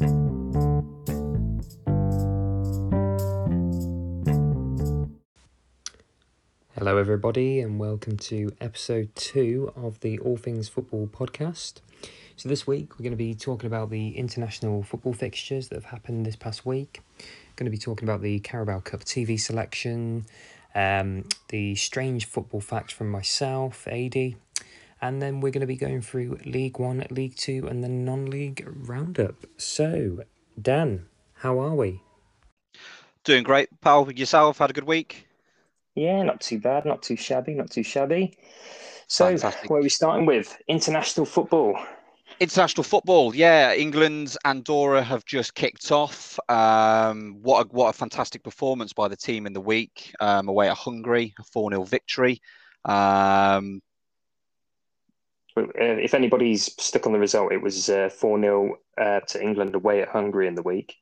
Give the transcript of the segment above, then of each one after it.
Hello, everybody, and welcome to episode two of the All Things Football podcast. So, this week we're going to be talking about the international football fixtures that have happened this past week. We're Going to be talking about the Carabao Cup TV selection, um, the strange football fact from myself, Adie, and then we're going to be going through League One, League Two, and the non league roundup. So, Dan, how are we? Doing great, pal. Yourself had a good week. Yeah, not too bad, not too shabby, not too shabby. So, Fantastic. where are we starting with? International football. International football, yeah. England, Andorra have just kicked off. Um, what a, what a fantastic performance by the team in the week um, away at Hungary, a four 0 victory. Um, Uh, if anybody's stuck on the result, it was uh, 4 0 uh, to England away at Hungary in the week.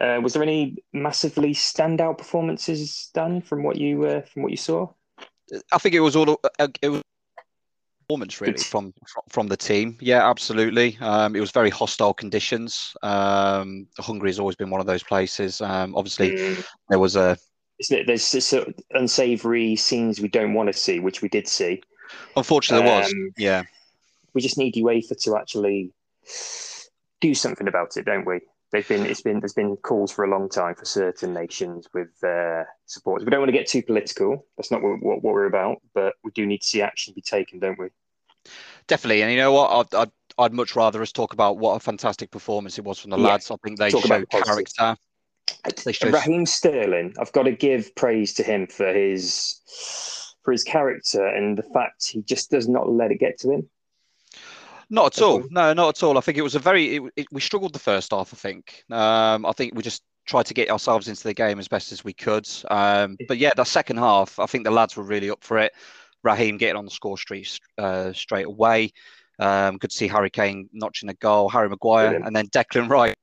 Uh, was there any massively standout performances done from what you uh, from what you saw? I think it was all uh, it was performance really from from- from the team. Yeah, absolutely. Um, it was very hostile conditions. Um, Hungary has always been one of those places. Um, obviously, Mm, there was a isn't it, there's sort of unsavoury scenes we don't want to see, which we did see. unfortunately there was. Um, Yeah. We just need UEFA to actually do something about it, don't we? They've been it's been there's been calls for a long time for certain nations with uh, supporters. We don't want to get too political. That's not what, what, what we're about, but we do need to see action be taken, don't we? Definitely, and you know what? I'd, I'd I'd much rather us talk about what a fantastic performance it was from the Yeah. lads. I think they Talk about showed character. They showed Raheem Sterling, I've got to give praise to him for his for his character and the fact he just does not let it get to him. Not at all. No, not at all. I think it was a very. It, it, we struggled the first half. I think. Um, I think we just tried to get ourselves into the game as best as we could. Um, but yeah, the second half, I think the lads were really up for it. Raheem getting on the score street uh, straight away. Um, good to see Harry Kane notching a goal. Harry Maguire, Brilliant. and then Declan Rice.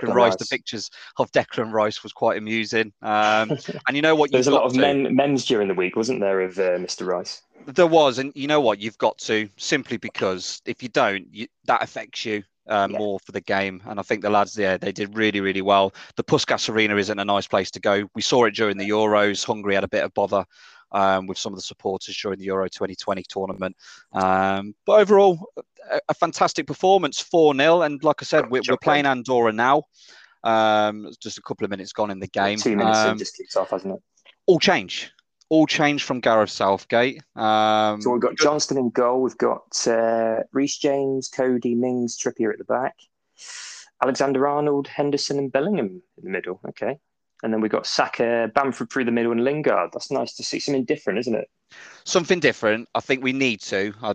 Declan Rice. Rice. The pictures of Declan Rice was quite amusing. Um, and you know what? There's a lot of to- men, memes during the week, wasn't there, of uh, Mr. Rice? There was, and you know what? You've got to simply because if you don't, you, that affects you uh, Yeah. more for the game. And I think the lads there, they did really, really well. The Puskas Arena isn't a nice place to go. We saw it during the Euros. Hungary had a bit of bother um, with some of the supporters during the Euro 2020 tournament. Um, but overall, a, a fantastic performance, 4 0. And like I said, we're, we're playing Andorra now. Um, just a couple of minutes gone in the game. Two minutes Um, just kicked off, hasn't it? all change. All change from Gareth Southgate. Um, So we've got Johnstone in goal. We've got uh, Reece James, Coady, Mings, Trippier at the back. Alexander Arnold, Henderson, and Bellingham in the middle. Okay. And then we've got Saka, Bamford through the middle, and Lingard. That's nice to see. Something different, isn't it? something different. I think we need to. I,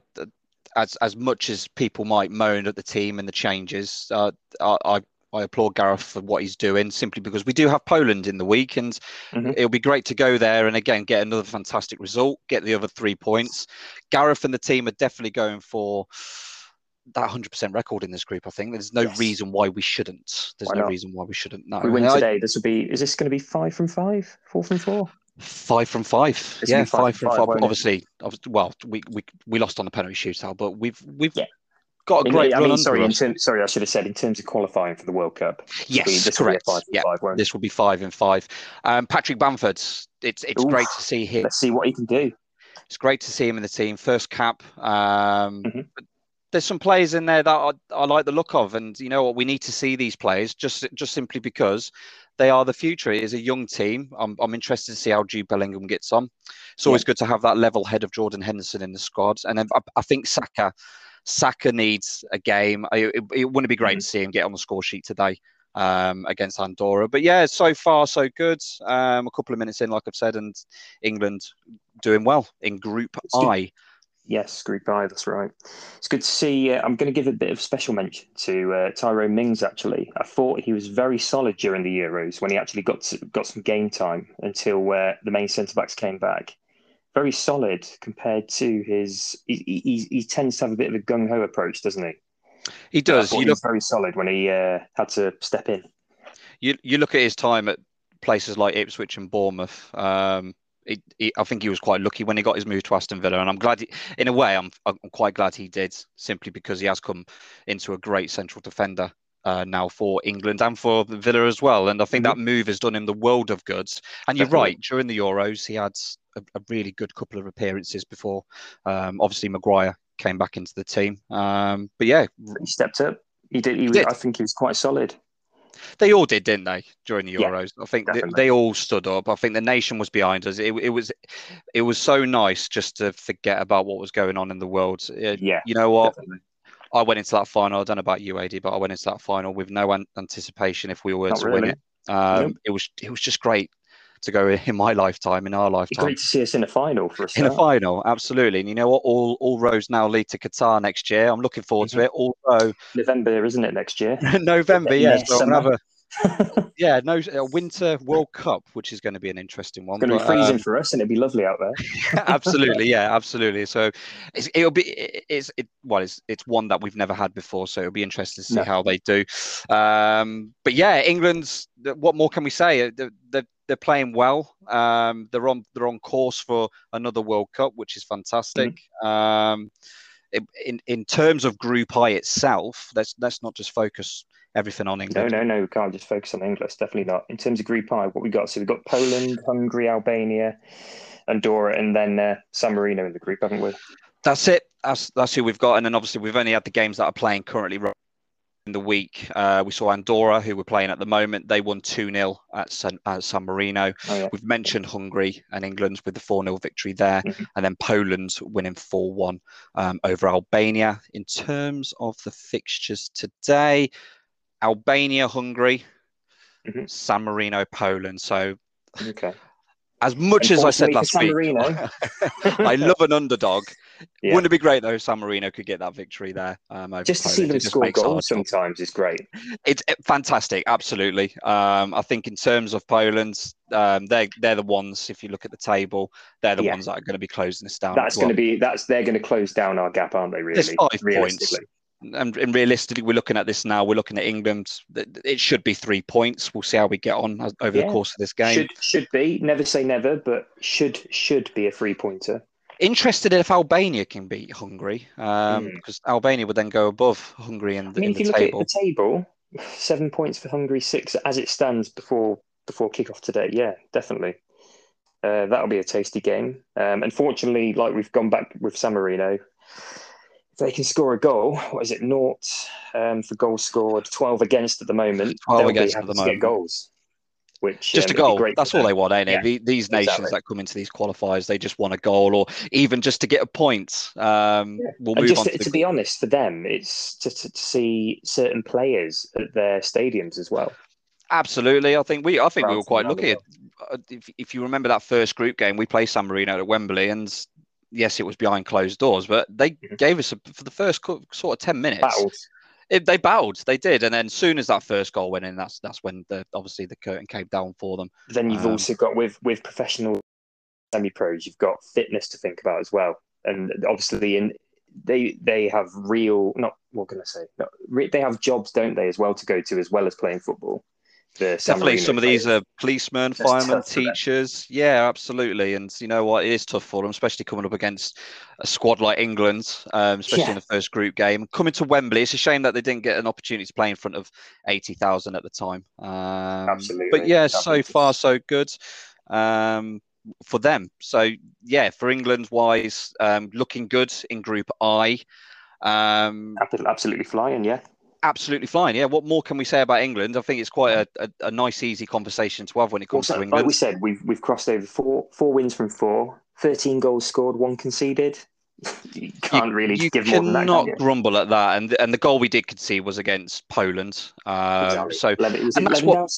as as much as people might moan at the team and the changes, uh, I, I applaud Gareth for what he's doing. Simply because we do have Poland in the week, and Mhm. it'll be great to go there and again get another fantastic result, get the other three points. Gareth and the team are definitely going for that 100% record in this group. I think there's no Yes. reason why we shouldn't. There's Why no reason why we shouldn't. No, we win I- today, this will be. Is this going to be five from five? Four from four? Five from five. It's yeah, five five from five, five. won't? Obviously, well, we, we we lost on the penalty shootout, but we've we've Yeah. got a In- great I mean, sorry, in term, sorry, I should have said in terms of qualifying for the World Cup. this will be- Yes, this will be correct. Five from Yeah, five, this will be five and five. Um, Patrick Bamford, it's it's Oof. great to see him. Let's see what he can do. It's great to see him in the team. First cap. Um, Mhm. There's some players in there that I, I like the look of, and you know what? We need to see these players just just simply because they are the future. It is a young team. I'm, I'm interested to see how Jude Bellingham gets on. It's always good to have that level head of Jordan Henderson in the squad, and then I, I think Saka. Saka needs a game. It, it wouldn't be great Mhm. to see him get on the score sheet today um, against Andorra. But yeah, so far so good. Um, a couple of minutes in, like I've said, and England doing well in Group. I. Yes, Group I, that's right. It's good to see. Uh, I'm going to give a bit of special mention to uh, Tyrone Mings. Actually, I thought he was very solid during the Euros when he actually got to, got some game time until uh, the main centre backs came back. Very solid compared to his. He, he, he tends to have a bit of a gung ho approach, doesn't he? He does. You he look, was very solid when he uh, had to step in. you, you look at his time at places like Ipswich and Bournemouth. Um, he, he, I think he was quite lucky when he got his move to Aston Villa, and I'm glad. He, in a way, I'm I'm quite glad he did, simply because he has come into a great central defender uh, now for England and for Villa as well. And I think mm-hmm. that move has done him the world of goods. And you're right, during the Euros, he had a, a really good couple of appearances before. Um, obviously, Maguire came back into the team. Um, but yeah, he stepped up. He did. He, was, did. I think he was quite solid. They all did, didn't they, during the Euros? Yeah, I think they, they, all stood up. I think the nation was behind us. It, it, was, it was so nice just to forget about what was going on in the world. yeah, you know what? Definitely. I went into that final. I don't know about you, Adie, but I went into that final with no an- anticipation if we were Not to really. win it. Um, nope. It was it was just great to go in my lifetime, in our lifetime. Great to see us in a final for a In a final, absolutely. And you know what? All all roads now lead to Qatar next year. I'm looking forward mm-hmm. to it. Although November, isn't it? Next year. November, yes. Yeah, so have a yeah, no, a winter World Cup, which is going to be an interesting one. It's going to be freezing um, for us, and it'd be lovely out there. absolutely, yeah, absolutely. So it'll be it's it well, it's it's one that we've never had before, so it'll be interesting to see no. how they do. Um, but yeah, England's. What more can we say? They're, they're, they're playing well. Um, they're on they're on course for another World Cup, which is fantastic. Mm-hmm. Um, in in terms of Group I itself, let's let's not just focus everything on England. No, no, no. We can't just focus on England. Definitely not. In terms of Group I, what we got? So we've got Poland, Hungary, Albania, Andorra, and then uh, San Marino in the group, haven't we? That's it. That's that's who we've got. And then obviously we've only had the games that are playing currently in the week. Uh, we saw Andorra, who we're playing at the moment. They won 2 0 at San, at San Marino. Oh, yeah. We've mentioned Hungary and England with the 4 0 victory there. Mm-hmm. And then Poland's winning 4 1 um, over Albania. In terms of the fixtures today, Albania, Hungary, mm-hmm. San Marino, Poland. So, okay. As much as I said last week, I love an underdog. Yeah. Wouldn't it be great though? San Marino could get that victory there. Um, just to Poland. see them score goals sometimes is great. It's fantastic, absolutely. Um, I think in terms of Poland, um, they're they're the ones. If you look at the table, they're the yeah. ones that are going to be closing us down. That's well. going to be that's they're going to close down our gap, aren't they? Really, There's five points and, and, realistically, we're looking at this now. We're looking at England. It should be three points. We'll see how we get on over yeah. the course of this game. Should should be. Never say never, but should should be a three pointer. Interested if Albania can beat Hungary, um, mm. because Albania would then go above Hungary in the, I mean, in if you table. Look at the table, seven points for Hungary, six as it stands before before kickoff today. Yeah, definitely. Uh, that'll be a tasty game. Um, unfortunately, like we've gone back with San Marino, they can score a goal, what is it, naught um, for goals scored, 12 against at the moment. 12 against at the moment. goals. Which, just um, a goal. That's all they want, ain't it? Yeah, these nations exactly. that come into these qualifiers, they just want a goal, or even just to get a point. Um, yeah. We'll move just on. To, to, to be honest, for them, it's to, to, to, see certain players at their stadiums as well. Absolutely, I think we. I think France we were quite lucky. Uh, if, if you remember that first group game, we played San Marino at Wembley, and yes, it was behind closed doors, but they mm-hmm. gave us a, for the first sort of ten minutes. It, they bowed, they did, and then as soon as that first goal went in, that's that's when the obviously the curtain came down for them. Then you've um, also got with with professional semi pros, you've got fitness to think about as well, and obviously in they they have real not what can I say? No, they have jobs, don't they, as well to go to as well as playing football definitely some of these are policemen, firemen, teachers. Yeah, absolutely. And you know what? It is tough for them, especially coming up against a squad like England, um, especially yeah. in the first group game. Coming to Wembley, it's a shame that they didn't get an opportunity to play in front of 80,000 at the time. Um, absolutely. But yeah, so far, so good. Um, for them. So yeah, for England wise, um, looking good in Group I. Um, absolutely flying, yeah absolutely fine. Yeah, what more can we say about England? I think it's quite a, a, a nice, easy conversation to have when it comes well, to England. Like we said, we've we've crossed over four four wins from four, 13 goals scored, one conceded. you can't you, really you give more than that. Cannot grumble at that, and and the goal we did concede was against Poland. Um, exactly. So was and that's what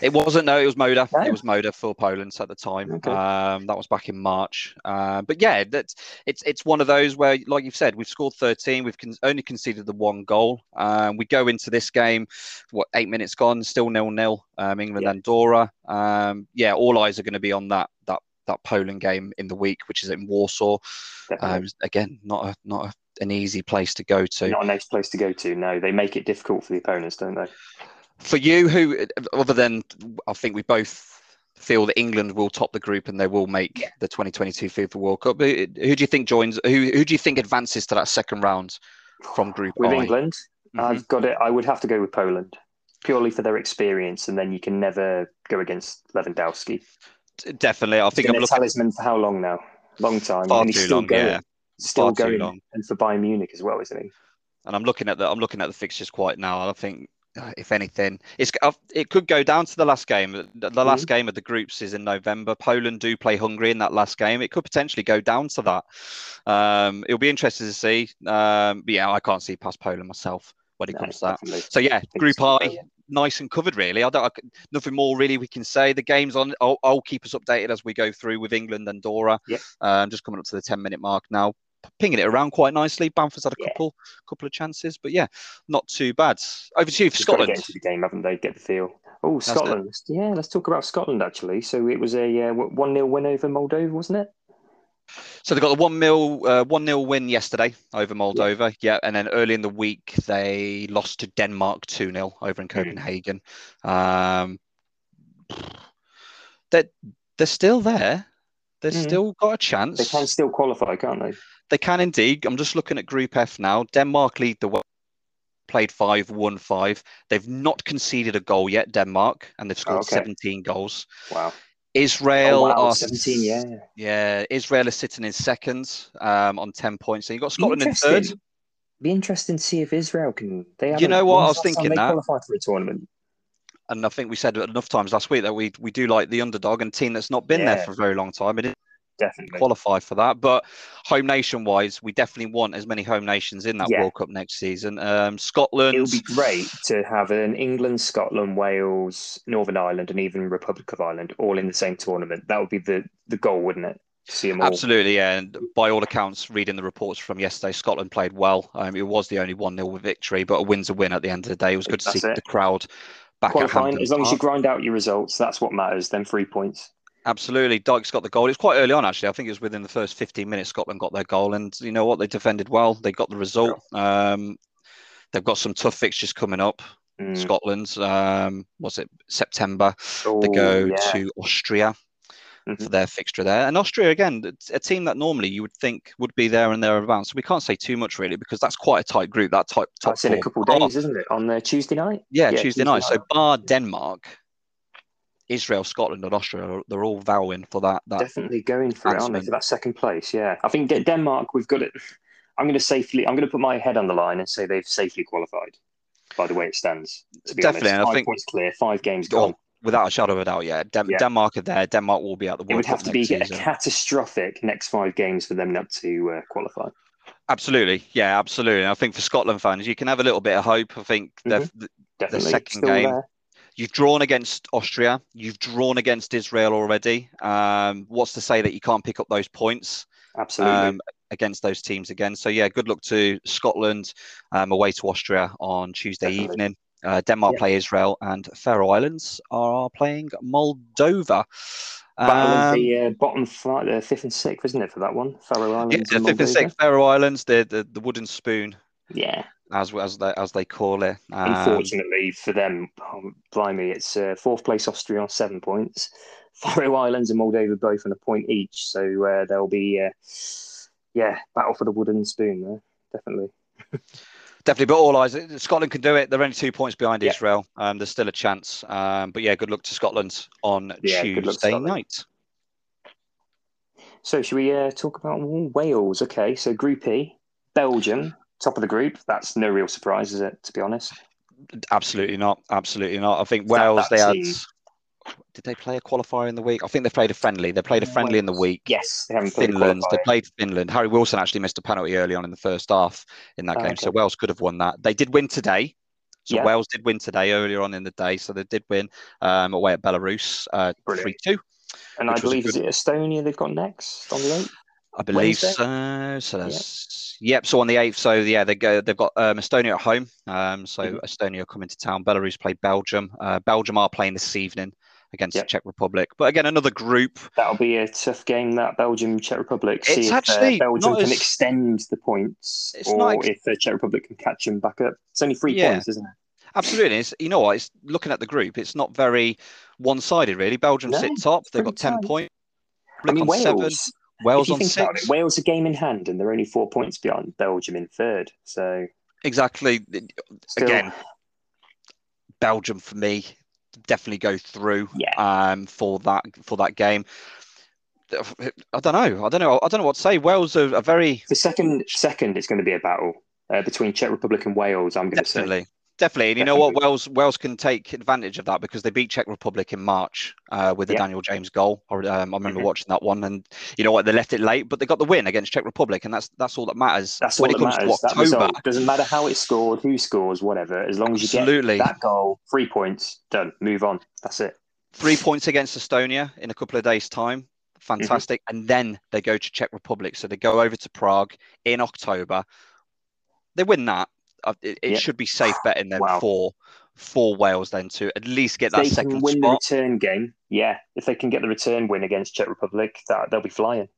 it wasn't. No, it was Moder. No? It was Moder for Poland at the time. Okay. Um, that was back in March. Uh, but yeah, that's it's it's one of those where, like you've said, we've scored 13. We've con- only conceded the one goal. Um, we go into this game, what eight minutes gone, still nil nil. Um, England yeah. Andorra. Um, yeah, all eyes are going to be on that that that Poland game in the week, which is in Warsaw. Um, again, not a not a, an easy place to go to. Not a nice place to go to. No, they make it difficult for the opponents, don't they? For you, who other than I think we both feel that England will top the group and they will make yeah. the 2022 FIFA World Cup. Who, who, do you think joins? Who, who do you think advances to that second round from Group with I? England? Mhm. I've got it. I would have to go with Poland purely for their experience, and then you can never go against Lewandowski. Definitely, I He's think been I'm a looking talisman for how long now? Long time, far and he's too still long. going. Yeah, Still far too going, long. and for Bayern Munich as well, isn't he? and I'm looking at the I'm looking at the fixtures quite now. I think uh, if anything, it's uh, it could go down to the last game. The, the last game of the groups is in November. Poland do play Hungary in that last game. It could potentially go down to that. Um, it'll be interesting to see. Um, but yeah, I can't see past Poland myself when it No, comes to that. So yeah, Group I, going. nice and covered really. I don't I nothing more really we can say. The game's on. I'll, I'll keep us updated as we go through with England Andorra. Yep. Um, just coming up to the ten minute mark now. Pinging it around quite nicely. Bamford's had a Yeah. couple couple of chances, but yeah, not too bad. Over to you for Just got to Scotland. get into the game, haven't they? Get the feel. Oh. Scotland. Yeah, let's talk about Scotland actually. So it was a uh, one 0 win over Moldova, wasn't it? So they got the one mil uh, one 0 win yesterday over Moldova. Yeah. and then early in the week they lost to Denmark two 0 over in Hmm. Copenhagen. Um, they they're still there. They've Mhm. still got a chance. They can still qualify, can't they? They can indeed. I'm just looking at Group F now. Denmark lead the way. Played five, won five. They've not conceded a goal yet, Denmark, and they've scored okay. 17 goals. Wow. Israel oh, wow. are 17, yeah. yeah. Israel is sitting in second um, on 10 points. So you've got Scotland in third. Be interesting to see if Israel can. They You know what? I was the last time thinking they that. qualified for a tournament. And I think we said enough times last week that we we do like the underdog and team that's not been there for a very long time. It didn't Definitely. qualify for that. But home nation wise, we definitely want as many home nations in that Yeah. World Cup next season. Um, Scotland. It would be great to have an England, Scotland, Wales, Northern Ireland, and even Republic of Ireland all in the same tournament. That would be the, the goal, wouldn't it? See them all. Absolutely, yeah. And by all accounts, reading the reports from yesterday, Scotland played well. Um, it was the only 1 0 victory, but a win's a win at the end of the day. It was good to That's see it. the crowd back Qualifying, as long as you grind out your results, that's what matters. Then three points. Absolutely. Dykes got the goal. It was quite early on, actually. I think it was within the first 15 minutes, Scotland got their goal. And you know what? They defended well. They got the result. Um, they've got some tough fixtures coming up. Mm. Scotland, um, was it September? They Oh, go yeah. to Austria Mhm. for their fixture there. And Austria, again, a team that normally you would think would be there and thereabouts. So we can't say too much really because that's quite a tight group. That type top That's in a couple of days, isn't it? On the Tuesday night? yeah, Yeah, Tuesday Tuesday night. So bar Denmark, Israel, Scotland, and Austria, they're all vowing for that. that Definitely going for it, aren't they? For that second place, yeah. I think De- Denmark, we've got it. I'm going to safely. I'm going to put my head on the line and say they've safely qualified. By the way it stands, to be Definitely, honest. and I think- points clear, five games Oh, gone. without a shadow of a doubt, yeah. Yeah. Denmark are there. Denmark will be at the World It would Cup have to be next a season. catastrophic next five games for them not to uh, qualify. Absolutely, yeah, absolutely. And I think for Scotland fans, you can have a little bit of hope. I think they've Definitely, second still game, there. You've drawn against Austria. You've drawn against Israel already. Um, what's to say that you can't pick up those points Absolutely. um, against those teams again? So yeah, good luck to Scotland um, away to Austria on Tuesday Definitely. evening. Uh, Denmark Yeah. play Israel, and Faroe Islands are playing Moldova. Um, the uh, bottom five, the fifth and sixth, isn't it, for that one? Faroe yeah, Islands. the and fifth and sixth Faroe Islands, the, the the wooden spoon, Yeah. As as they as they call it. Um, Unfortunately for them, oh, blimey, it's uh, fourth place Austria on seven points. Faroe Islands and Moldova both on a point each. So uh, there'll be, uh, yeah, battle for the wooden spoon there, definitely. Definitely, but all eyes. Scotland can do it. They're only two points behind Yeah. Israel. Um, there's still a chance. Um, but yeah, good luck to Scotland on Yeah, Tuesday night. So should we uh, talk about Wales? Okay, so Group E, Belgium, top of the group. That's no real surprise, is it? To be honest, Absolutely not. Absolutely not. I think Wales. that they had. Did they play a qualifier in the week? I think they played a friendly. They played a friendly in the week. yes, they haven't played a Finland. They played Finland. Harry Wilson actually missed a penalty early on in the first half in that Oh, game, so. Wales could have won that. They did win today. So Yeah. Wales did win today earlier on in the day, so they did win um, away at Belarus, uh, three two. And I which was a believe is it Estonia they've got next on the eighth. I believe Wednesday? so. So that's yep. So on the eighth, so yeah, they go. They've got um, Estonia at home. Um, so Mhm. Estonia are coming to town. Belarus play Belgium. Uh, Belgium are playing this evening against Yep. the Czech Republic. But again, another group. That'll be a tough game. That Belgium Czech Republic. See It's if actually uh, Belgium can as- extend the points, It's or ex- if the Czech Republic can catch them back up. It's only three Yeah. points, isn't it? Absolutely, it's, you know what? It's looking at the group. It's not very one-sided, really. Belgium No, sit top. They've got ten tight. points. I mean, Wales. seven. If Wales on six. it, Wales are game in hand, and they're only four points behind Belgium in third. So Exactly. Still, Again, Belgium for me definitely go through Yeah. um, for that for that game. I don't know. I don't know. I don't know what to say. Wales are, are very the second second it's going to be a battle uh, between Czech Republic and Wales. I'm going to say. Definitely. And you know what? Wales Wales can take advantage of that because they beat Czech Republic in March uh, with the Yeah. Daniel James goal. Or, um, I remember Mhm. watching that one, and you know what? They left it late, but they got the win against Czech Republic, and that's that's all that matters. That's when all it that comes matters. to That October. result doesn't matter how it's scored, who scores, whatever. As long as you Absolutely. get that goal, three points, done. Move on. That's it. three points against Estonia in a couple of days' time. Fantastic. And then they go to Czech Republic. So they go over to Prague in October. They win that. It, it Yeah. should be safe betting then Wow. for for Wales then to at least get If that second win spot. the return game, yeah. If they can get the return win against Czech Republic, that they'll be flying.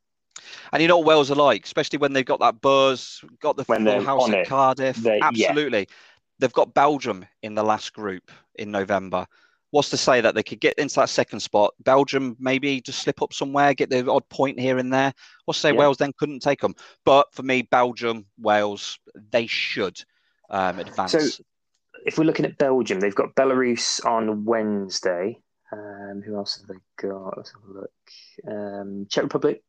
And you know what Wales are like, especially when they've got that buzz, got the When full house at it, Cardiff. they- yeah. Absolutely. They've got Belgium in the last group in November. What's to say that they could get into that second spot? Belgium maybe just slip up somewhere, get the odd point here and there. What's to say Yeah. Wales then couldn't take them? But for me, Belgium, Wales, they should um, advance. So- If we're looking at Belgium, they've got Belarus on Wednesday. Um, who else have they got? Let's have a look. Um, Czech Republic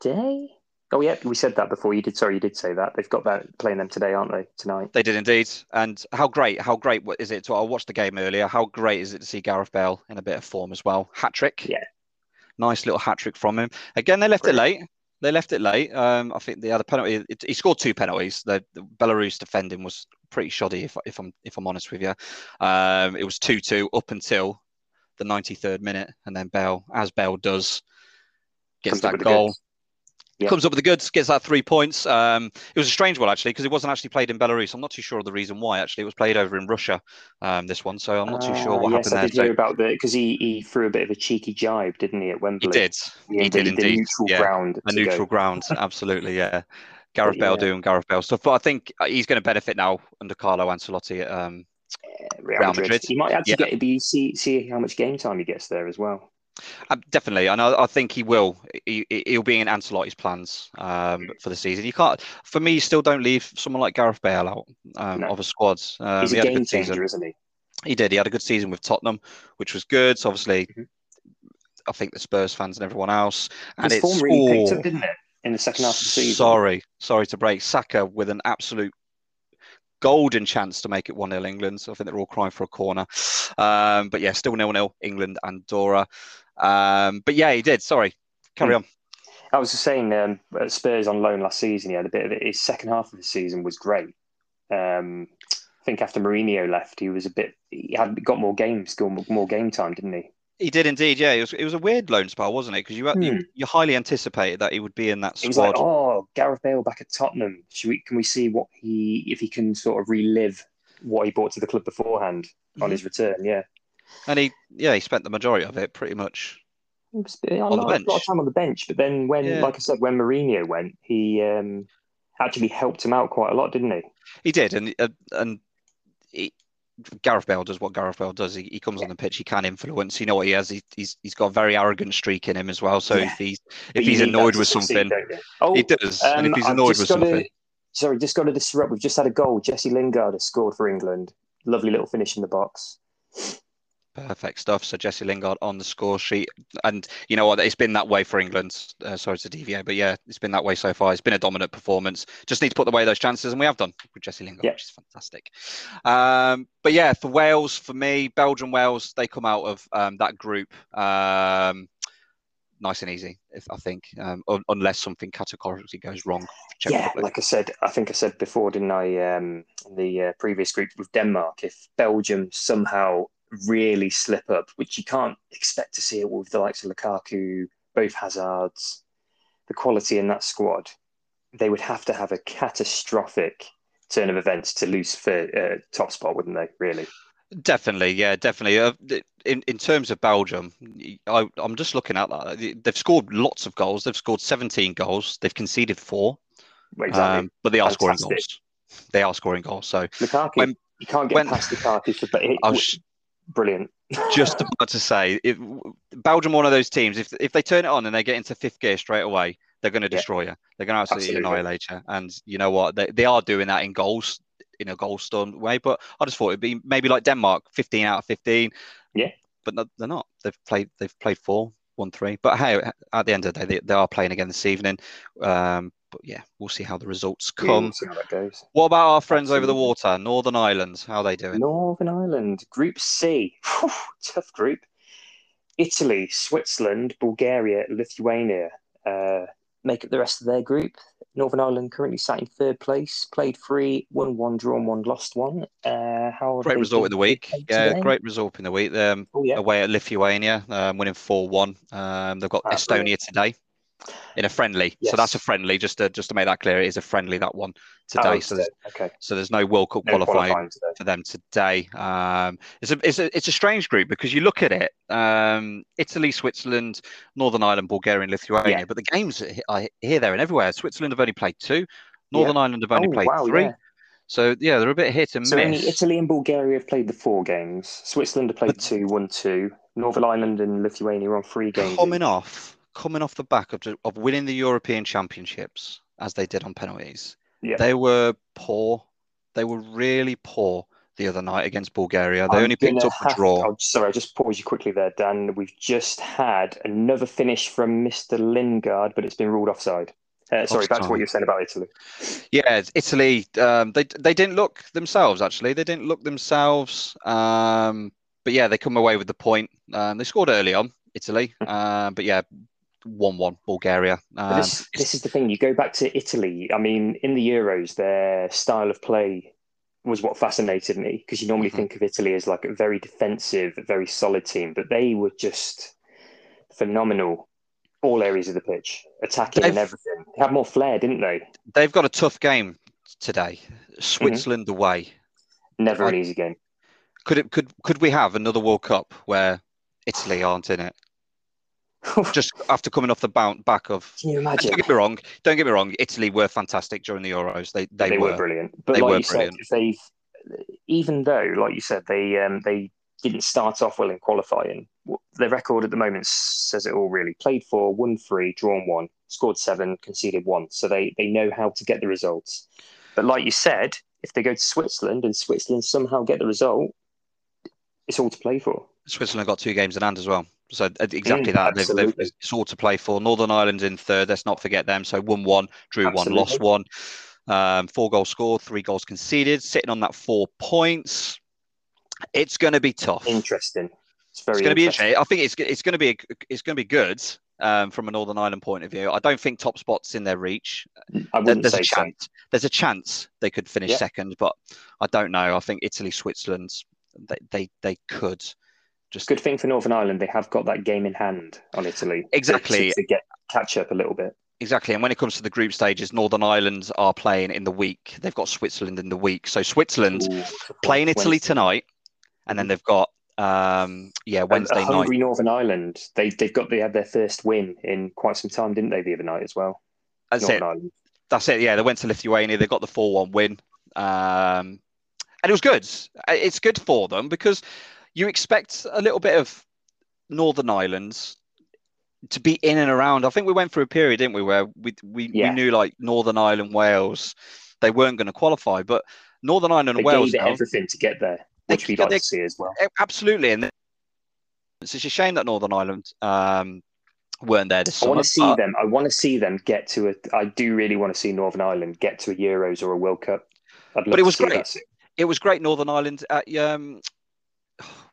today. Oh yeah, we said that before. You did. Sorry, you did say that. They've got that playing them today, aren't they? Tonight. They did indeed. And how great, how great is it? To, I watched the game earlier. How great is it to see Gareth Bale in a bit of form as well? Hat trick. Yeah. Nice little hat trick from him. Again, they left it late. They left it late. Um, I think the other penalty, it, he scored two penalties. The, the Belarus defending was pretty shoddy, if, if I'm if I'm honest with you. Um, it was two two up until the 93rd minute, and then Bale, as Bale does, gets Comes that goal goods. Yeah. comes up with the goods, gets that three points. Um, it was a strange one actually because it wasn't actually played in Belarus. I'm not too sure of the reason why. Actually, it was played over in Russia. Um, this one, so I'm not too sure Ah, what yes, happened I there. did hear So- about the because he, he threw a bit of a cheeky jibe, didn't he, at Wembley? he did. Yeah, he the- did the indeed. neutral Yeah, ground. a to go. neutral ground. Absolutely, yeah. Gareth Bale doing Gareth Bale stuff, but I think uh, he's going to benefit now under Carlo Ancelotti. At, um, Uh, Real, Madrid. Madrid. He might actually get be see see how much game time he gets there as well. Uh, definitely, and I, I think he will. He, he'll be in Ancelotti's plans um, for the season. You can't, for me, you still don't leave someone like Gareth Bale out um, No. of a squad. Um, He's he a game good season. changer, isn't he? He did. He had a good season with Tottenham, which was good. So obviously, Mhm. I think the Spurs fans and everyone else. And His it's form really picked up, didn't it, in the second half of the season? sorry, sorry to break Saka with an absolute golden chance to make it one 0 England. So I think they're all crying for a corner. Um, but yeah, still nil nil England Andorra. Um, but yeah, he did. Sorry, carry Hmm. on. I was just saying, um, at Spurs on loan last season, he had a bit of it. His second half of the season was great. Um, I think after Mourinho left, he was a bit. He had got more games, got more, more game time, didn't he? He did indeed. Yeah, it was it was a weird loan spell, wasn't it? Because you, you Hmm. you highly anticipated that he would be in that It was squad. like, oh, Gareth Bale back at Tottenham. Should we? Can we see what he if he can sort of relive what he brought to the club beforehand on Mhm. his return? Yeah. And he yeah he spent the majority of it pretty much He was a On the lot, a lot bench. of time on the bench, but then when, Yeah. like I said, when Mourinho went, he um, actually helped him out quite a lot, didn't he? He did, and uh, and he, Gareth Bale does what Gareth Bale does. He, he comes on the pitch, he can influence. You know what he has. He, he's he's got a very arrogant streak in him as well. So Yeah. if he's if he's annoyed with succeed, something? Oh, he does. and if um, he's annoyed with something, sorry, just got to disrupt. We've just had a goal. Jesse Lingard has scored for England. Lovely little finish in the box. Perfect stuff. So Jesse Lingard on the score sheet, and you know what? It's been that way for England. Uh, sorry to deviate, but yeah, it's been that way so far. It's been a dominant performance. Just need to put away those chances, and we have done with Jesse Lingard, Yeah. which is fantastic. Um, but yeah, for Wales, for me, Belgium, Wales, they come out of um, that group. Um, nice and easy, if I think, um, un- unless something categorically goes wrong. yeah, like I said, I think I said before, didn't I? Um, in the uh, previous group with Denmark, if Belgium somehow really slip up, which you can't expect to see it with the likes of Lukaku, both Hazards, the quality in that squad, they would have to have a catastrophic turn of events to lose for uh, top spot, wouldn't they? Really? Definitely, yeah, definitely. Uh, in in terms of Belgium, I, I'm just looking at that. They've scored lots of goals. They've scored 17 goals. They've conceded four, Exactly. um, but they are scoring goals. They are scoring goals. So Lukaku, when- you can't get when- past Lukaku for, but it, I was brilliant. just about to say, if Belgium, one of those teams, if if they turn it on and they get into fifth gear straight away, they're going to destroy yeah. you. They're going to absolutely, absolutely, annihilate you. And you know what? They, they are doing that in goals, in a goal storm way. But I just thought it'd be maybe like Denmark, 15 out of 15. Yeah. But no, they're not. They've played. They've played four, one, three. But hey, at the end of the day, they, they are playing again this evening. Um, but yeah, we'll see how the results come. Yeah, we'll what about our friends Absolutely. over the water, Northern Ireland? How are they doing? Northern Ireland, Group C. Whew, tough group. Italy, Switzerland, Bulgaria, Lithuania uh, make up the rest of their group. Northern Ireland currently sat in third place, played three, won one, drawn one, lost one. Uh, how great result in the week. Yeah, today? great result in the week. Um, oh, yeah. Away at Lithuania, um, winning 4 1. Um, they've got ah, Estonia brilliant. today in a friendly. Yes. So that's a friendly. Just to just to make that clear, it is a friendly that one today. Oh, so there's, okay. So there's no World Cup no qualifying, qualifying for them today. Um, it's a it's a it's a strange group because you look at it: um, Italy, Switzerland, Northern Ireland, Bulgaria, and Lithuania. Yeah. But the games are here, there, and everywhere. Switzerland have only played two. Northern yeah. Ireland have only oh, played wow, three. Yeah. So yeah, they're a bit hit and so miss. Only Italy and Bulgaria have played the four games. Switzerland have played but, two, one, two. Northern Ireland and Lithuania are on three games. Coming off coming off the back of, of winning the European Championships as they did on penalties. Yeah. They were poor. They were really poor the other night against Bulgaria. They I'm only picked up a draw. To, oh, sorry, I just pause you quickly there, Dan. We've just had another finish from Mr. Lingard, but it's been ruled offside. Uh, sorry, offside. back to what you were saying about Italy. Yeah, Italy. Um, they they didn't look themselves. Actually, they didn't look themselves. Um, but yeah, they come away with the point. Um, they scored early on, Italy. Um, but yeah, one-one Bulgaria. Um, this, this is the thing. You go back to Italy. I mean, in the Euros, their style of play was what fascinated me because you normally mm-hmm. think of Italy as like a very defensive, very solid team, but they were just phenomenal. All areas of the pitch, attacking they've, and everything. They had more flair, didn't they? They've got a tough game today. Switzerland mm-hmm. away. Never an easy game. Could it? Could could we have another World Cup where Italy aren't in it? just after coming off the bounce back of. Can you imagine? Don't get me wrong. Don't get me wrong. Italy were fantastic during the Euros. They they, they were, were, brilliant. But they like you brilliant. said, they even though, like you said, they um, they didn't start off well in qualifying. Their record at the moment says it all. Really, played four, won three, drawn one, scored seven, conceded one. So they they know how to get the results. But like you said, if they go to Switzerland and Switzerland somehow get the result, it's all to play for. Switzerland got two games in hand as well. So uh, exactly mm, that. They've, they've, it's all to play for. Northern Ireland's in third. Let's not forget them. So one one, drew absolutely. one, lost one. Um, four goals scored, three goals conceded, sitting on that four points. It's going to be tough. Interesting. It's very. It's going to be interesting. I think it's it's going to be it's going to be good um, from a Northern Ireland point of view. I don't think top spots in their reach. I wouldn't there's say a chance. So. There's a chance they could finish second, but I don't know. I think Italy, Switzerland, they they, they could. Just good thing for Northern Ireland, they have got that game in hand on Italy. Exactly. To, to get catch up a little bit. Exactly. And when it comes to the group stages, Northern Ireland are playing in the week. They've got Switzerland in the week. So Switzerland Ooh, playing Italy Wednesday. tonight, and then they've got um, yeah Wednesday and, hungry night. Northern Ireland. They they've got they had their first win in quite some time, didn't they? The other night as well. That's Northern it. Ireland. That's it. Yeah, they went to Lithuania. They got the four one win, um, and it was good. It's good for them because you expect a little bit of Northern Ireland to be in and around. I think we went through a period, didn't we, where we we, yeah. we knew like Northern Ireland, Wales, they weren't going to qualify, but Northern Ireland and Wales gave now, everything to get there, which we'd like they, to see as well. Absolutely, and it's a shame that Northern Ireland um, weren't there this I want to see them. I want to see them get to a. I do really want to see Northern Ireland get to a Euros or a World Cup. but it was great. It was great. Northern Ireland at um,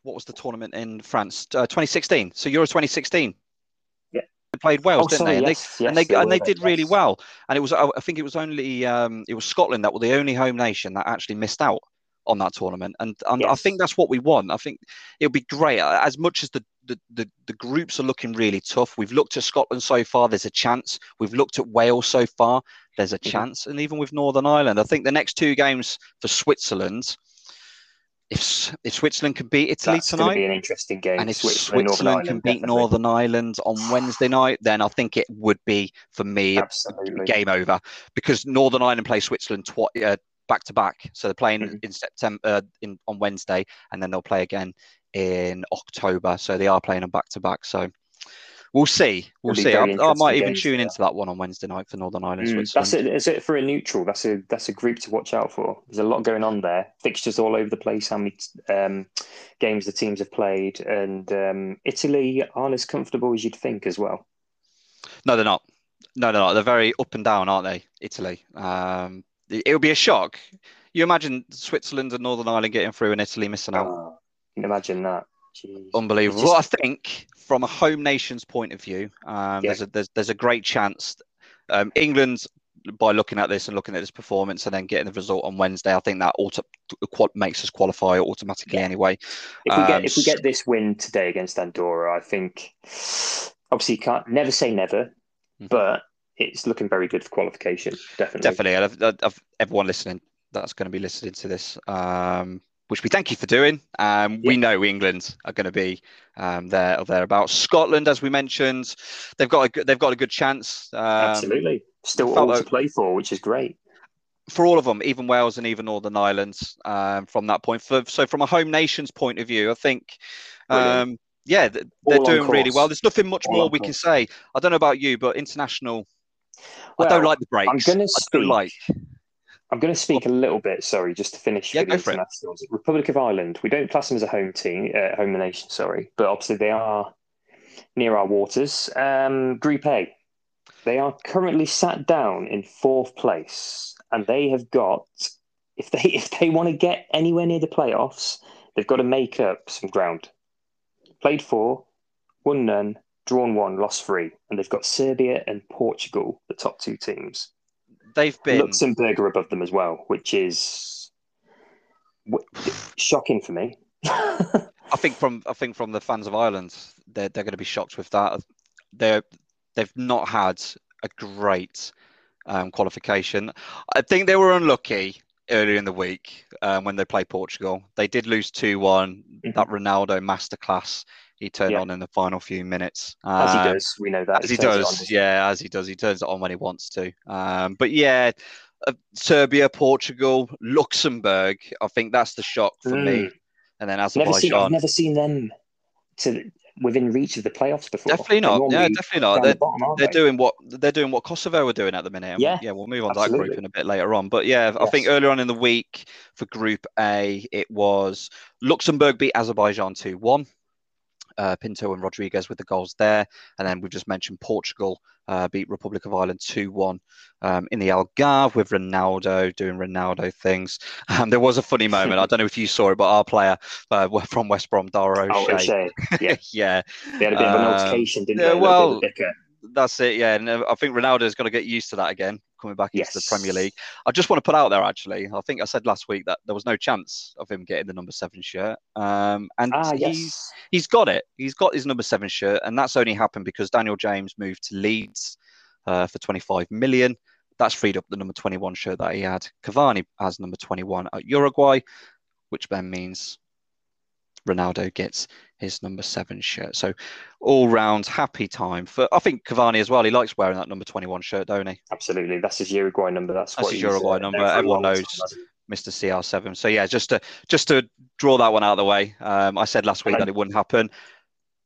what was the tournament in France? Uh, 2016. So Euro 2016. Yeah. They played Wales, oh, didn't sorry, they? And they, yes, and they, they and they did really well. And it was, I think it was only, um, it was Scotland that were the only home nation that actually missed out on that tournament. And, and yes. I think that's what we want. I think it'll be great. As much as the, the, the, the, groups are looking really tough, we've looked at Scotland so far, there's a chance. We've looked at Wales so far, there's a mm-hmm. chance. And even with Northern Ireland, I think the next two games for Switzerland if if Switzerland can beat Italy That's tonight, be an interesting game. And if Switzerland, Switzerland can beat definitely. Northern Ireland on Wednesday night, then I think it would be for me Absolutely. game over because Northern Ireland play Switzerland twice. Uh, back to back. So they're playing mm-hmm. in September uh, in on Wednesday, and then they'll play again in October. So they are playing them back to back. So We'll see. We'll see. I, I might even tune into that one on Wednesday night for Northern Ireland, Mm, Switzerland. that's it. Is it for a neutral? That's a that's a group to watch out for. There's a lot going on there. Fixtures all over the place. How many um, games the teams have played, and um, Italy aren't as comfortable as you'd think as well. No, they're not. No, they're not. They're very up and down, aren't they? Italy. Um, it it would be a shock. You imagine Switzerland and Northern Ireland getting through and Italy missing out. Oh, can imagine that. Jeez. Unbelievable. It's Well, I think from a home nation's point of view, um, Yeah. there's a there's, there's a great chance um, England by looking at this and looking at this performance and then getting the result on Wednesday. I think that auto, makes us qualify automatically Yeah. anyway. If we Um, get if we get this win today against Andorra, I think obviously you can't never say never, Mhm. but it's looking very good for qualification. Definitely. Definitely, I've- I've- everyone listening that's going to be listening to this, um, which we thank you for doing. Um, We know England are going to be um, there or thereabouts. Scotland, as we mentioned, they've got a good, they've got a good chance. Um, Absolutely. Still all to play for, which is great. for all of them, even Wales and even Northern Ireland, um, from that point. For, so, from a home nation's point of view, I think, um, yeah, they're All doing really well. There's nothing much All more we can say. I don't know about you, but international, I don't like the breaks. I'm going to speak. like. I'm going to speak a little bit. Sorry, just to finish Yeah, with the go it. internationals. Republic of Ireland. We don't class them as a home team, uh, home nation. Sorry, but obviously they are near our waters. Um, Group A. They are currently sat down in fourth place, and they have got. If they if they want to get anywhere near the playoffs, they've got to make up some ground. Played four, won none, drawn one, lost three, and they've got Serbia and Portugal, the top two teams. They've been. Luxembourg are above them as well, which is shocking for me. I think from I think from the fans of Ireland, they're they're going to be shocked with that. They're they've not had a great um, qualification. I think they were unlucky earlier in the week um, when they played Portugal. They did lose two one. Mhm. That Ronaldo masterclass he turned Yeah. on in the final few minutes. as he Um, does, we know that. as he it does, on, he? yeah, as he does, he turns it on when he wants to. Um, but yeah, uh, Serbia, Portugal, Luxembourg. I think that's the shock for me. Mm. And then Never seen. I've Azerbaijan. never seen them to within reach of the playoffs before. Definitely not. Yeah, definitely not. They're, the bottom, they're they? doing what they're doing what Kosovo are doing at the minute. Yeah, yeah, we'll move on to that group in a bit later on. But yeah, I think Yes. earlier on in the week for Group A, it was Luxembourg beat Azerbaijan two one. Uh, Pinto and Rodriguez with the goals there, and then we've just mentioned Portugal uh, beat Republic of Ireland two one um, in the Algarve with Ronaldo doing Ronaldo things. Um, there was a funny moment. I don't know if you saw it, but our player uh, from West Brom, Dara Oh, O'Shea, O'Shea. yeah. yeah, They had a bit of an altercation, didn't yeah, they? Little well, bit of a bicker. that's it, yeah. And uh, I think Ronaldo's got to get used to that again, coming back into the Premier League. I just want to put out there, actually, I think I said last week that there was no chance of him getting the number seven shirt. Um, and Ah, he's, yes. he's got it. He's got his number seven shirt. And that's only happened because Daniel James moved to Leeds uh, for 25 million. That's freed up the number 21 shirt that he had. Cavani has number 21 at Uruguay, which then means Ronaldo gets his number seven shirt. So all round happy time for I think Cavani as well. He likes wearing that number 21 shirt, don't he? Absolutely. That's his Uruguay number. That's, That's what his Uruguay number. known for a Everyone knows. time. Mr. CR7. So yeah, just to just to draw that one out of the way. Um, I said last week that it wouldn't happen.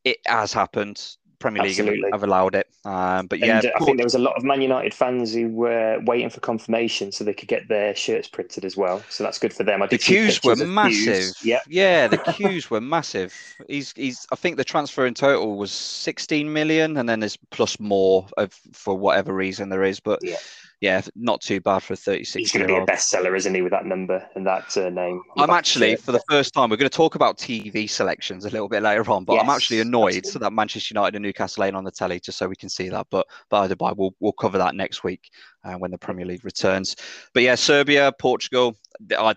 It has happened. Premier League have, Absolutely. have allowed it. Um, but yeah, And uh, I think there was a lot of Man United fans who were waiting for confirmation so they could get their shirts printed as well. So that's good for them. I the queues were massive. Yeah, yeah, the queues were massive. He's he's. I think the transfer in total was 16 million, and then there's plus more of for whatever reason there is. But Yeah. Yeah, not too bad for a 36 he's going to be a bestseller, isn't he, with that number and that uh, name? I'm back of the actually, for the first time, we're going to talk about TV selections a little bit later on, but I'm actually annoyed absolutely. that Manchester United and Newcastle ain't on the telly just so we can see that. But by the by, we'll, we'll cover that next week uh, when the Premier League returns. But yeah, Serbia, Portugal, I,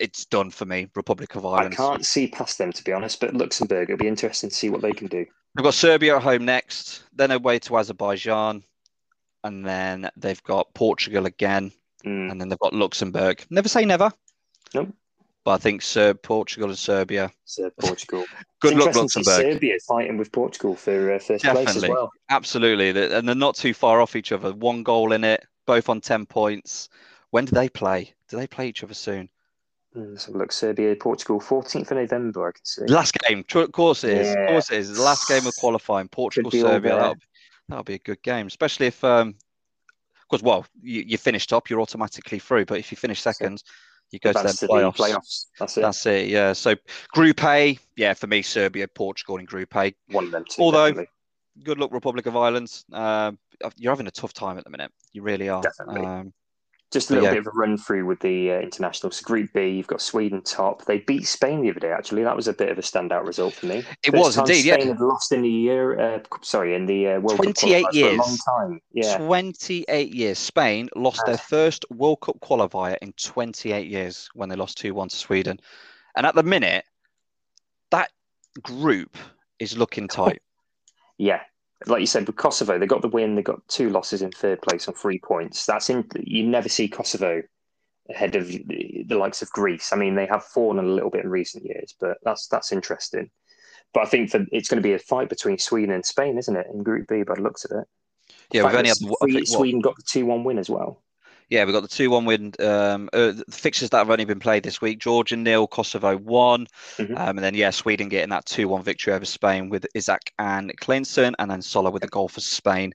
it's done for me. Republic of Ireland. I can't see past them, to be honest, but Luxembourg, it'll be interesting to see what they can do. We've got Serbia at home next, then away to Azerbaijan, and then they've got Portugal again, Mm. and then they've got Luxembourg. Never say never. Nope. But I think Serb, Portugal, and Serbia. So Portugal. Good luck, interesting to see Luxembourg. Serbia fighting with Portugal for uh, first place as well. Absolutely, and they're not too far off each other. One goal in it, both on ten points. When do they play? Do they play each other soon? Mm, Let's have a look. Serbia, Portugal, 14th of November, I can see. Last game, of course it is. Of course it is. The last game of qualifying, Portugal, Serbia. That'll, that'll be a good game, especially if, um, because well, you, you finish top, you're automatically through. But if you finish second, you go to Advance the to playoffs. the playoffs. That's it. That's it. Yeah. So Group A, yeah, for me, Serbia, Portugal in Group A. One of them two. Although- definitely. Good luck, Republic of Ireland. Um, you're having a tough time at the minute. You really are. Definitely. Um, Just a little yeah. bit of a run through with the uh, internationals. Group B, you've got Sweden top. They beat Spain the other day. Actually, that was a bit of a standout result for me. It First was indeed, yeah. Spain had lost in the year. Uh, sorry, in the uh, World 28 Cup qualifiers for a years. long time. Yeah, 28 years. Spain lost their Ah. first World Cup qualifier in 28 years when they lost 2 1 to Sweden. And at the minute, that group is looking tight. yeah. Like you said, with Kosovo, they got the win. They got two losses in third place on three points. That's in. You never see Kosovo ahead of the, the likes of Greece. I mean, they have fallen a little bit in recent years, but that's that's interesting. But I think for, it's going to be a fight between Sweden and Spain, isn't it? In Group B, by the looks of it. Yeah, we've only had the- I Swe- think, what- Sweden got the two-one win as well. Yeah, we've got the 2 1 win. Um, uh, the fixtures that have only been played this week Georgia nil, Kosovo 1. Mhm. Um, and then, yeah, Sweden getting that 2 1 victory over Spain with Isak and Clinton. And then Soler with the goal for Spain.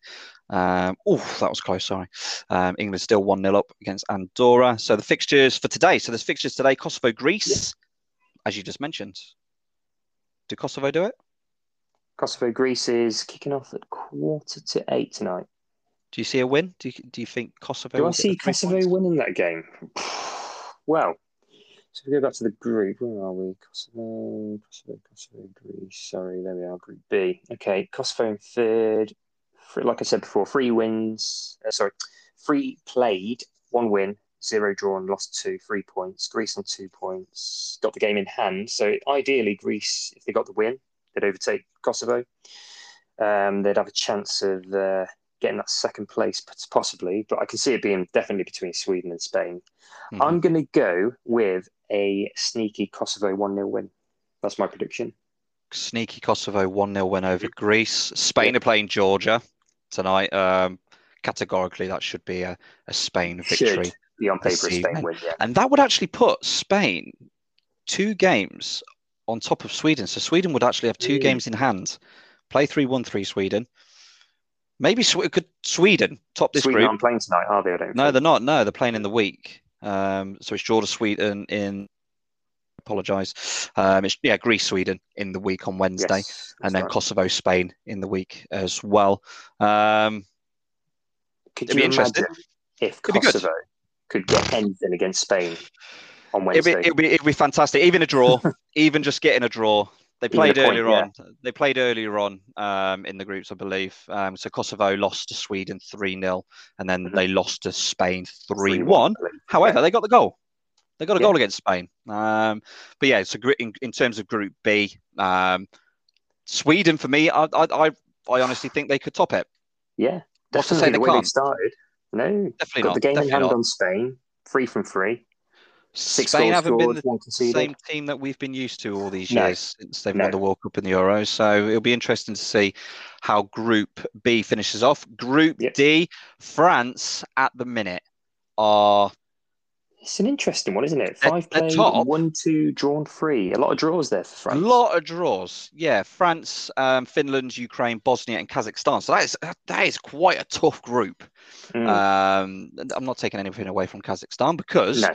Um, oh, that was close. Sorry. Um, England still 1 0 up against Andorra. So the fixtures for today. So there's fixtures today Kosovo, Greece, as you just mentioned. Did Kosovo do it? Kosovo Greece is kicking off at quarter to eight tonight. Do you see a win? Do you, do you think Kosovo Do will I see Kosovo points? winning that game? Well, so if we go back to the group, where are we? Kosovo, Kosovo, Kosovo, Greece. Sorry, there we are, Group B. Okay, Kosovo in third. Like I said before, three wins. Uh, sorry, three played, one win, zero drawn, lost two, three points. Greece on two points. Got the game in hand. So ideally, Greece, if they got the win, they'd overtake Kosovo. Um, they'd have a chance of uh, getting that second place, possibly. But I can see it being definitely between Sweden and Spain. Mhm. I'm going to go with a sneaky Kosovo 1 0 win. That's my prediction. sneaky Kosovo 1 0 win over Greece. Spain are playing Georgia tonight. Um, categorically, that should be a, a Spain victory. Should be on paper Spain win, yeah. And that would actually put Spain two games on top of Sweden. So Sweden would actually have two Mm. games in hand. Play 3 1 3 Sweden. Maybe could Sweden top this Sweden group? aren't playing tonight, are they? I don't No, think. they're not. No, they're playing in the week. Um, so it's Georgia, Sweden in. Apologise. Um, it's yeah, Greece, Sweden in the week on Wednesday Yes, and then right. Kosovo, Spain in the week as well. Um, Could you be interesting. imagine if It'd be good. Kosovo could get anything against Spain on it'd, be, Wednesday? it'd, be, it'd be fantastic. Even a draw, even just getting a draw. They played point, earlier yeah. on. They played earlier on um, in the groups, I believe. Um, so Kosovo lost to Sweden 3 0, and then Mhm. they lost to Spain 3 3-1, 1. I believe. However, they got the goal. They got a Yeah. goal against Spain. Um, but yeah, so in, in terms of Group B, um, Sweden for me, I, I, I, I honestly think they could top it. Yeah, What's to definitely say the they way can't? started. No, Definitely got not. the game in hand on Spain, three from three. Six Spain haven't been the same team that we've been used to all these No. years since they've No. won the World Cup and the Euros. So it'll be interesting to see how Group B finishes off. Group Yep. D, France at the minute are It's an interesting one, isn't it? Five played, one, two, drawn three. A lot of draws there for a lot of draws. Yeah, France, um, Finland, Ukraine, Bosnia, and Kazakhstan. So that is that is quite a tough group. Mm, Um, I'm not taking anything away from Kazakhstan because no,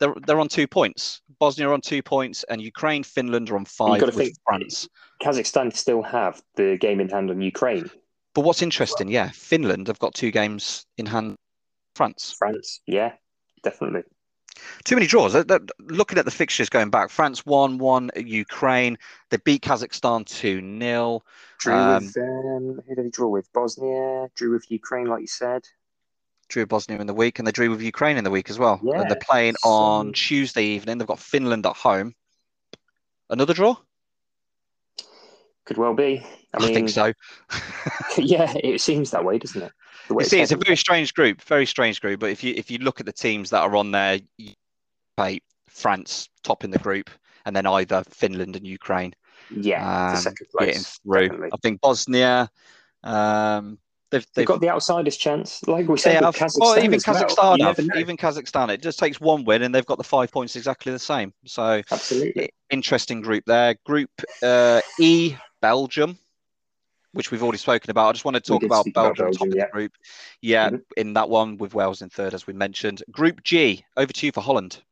they're they're on two points. Bosnia are on two points, and Ukraine, Finland are on five gotta think- France. Kazakhstan still have the game in hand on Ukraine. But what's interesting, yeah, Finland have got two games in hand. France, France, yeah, definitely. too many draws. Looking at the fixtures going back, France won one, Ukraine. They beat Kazakhstan two 0 Drew Um, with um, who did he draw with? Bosnia. Drew with Ukraine, like you said. Drew Bosnia in the week, and they drew with Ukraine in the week as well. Yeah, and they're playing on Tuesday evening. They've got Finland at home. Another draw? Could well be. I, I, mean, think so. yeah, it seems that way, doesn't it? You see, it's a very strange group, very strange group. But if you if you look at the teams that are on there, you pay France top in the group, and then either Finland and Ukraine yeah, um, the second getting place. through. definitely. I think Bosnia, um, They've, They've got the outsiders chance, like we said. have, Kazakhstan well, even as well. Kazakhstan have, even Kazakhstan. It just takes one win, and they've got the five points exactly the same. So Absolutely. interesting group there. Group uh, E, Belgium, which we've already spoken about. I just want to talk about speak about Belgium, top Belgium, of the yeah. group. Yeah, Mhm. in that one with Wales in third, as we mentioned. Group G, over to you for Holland.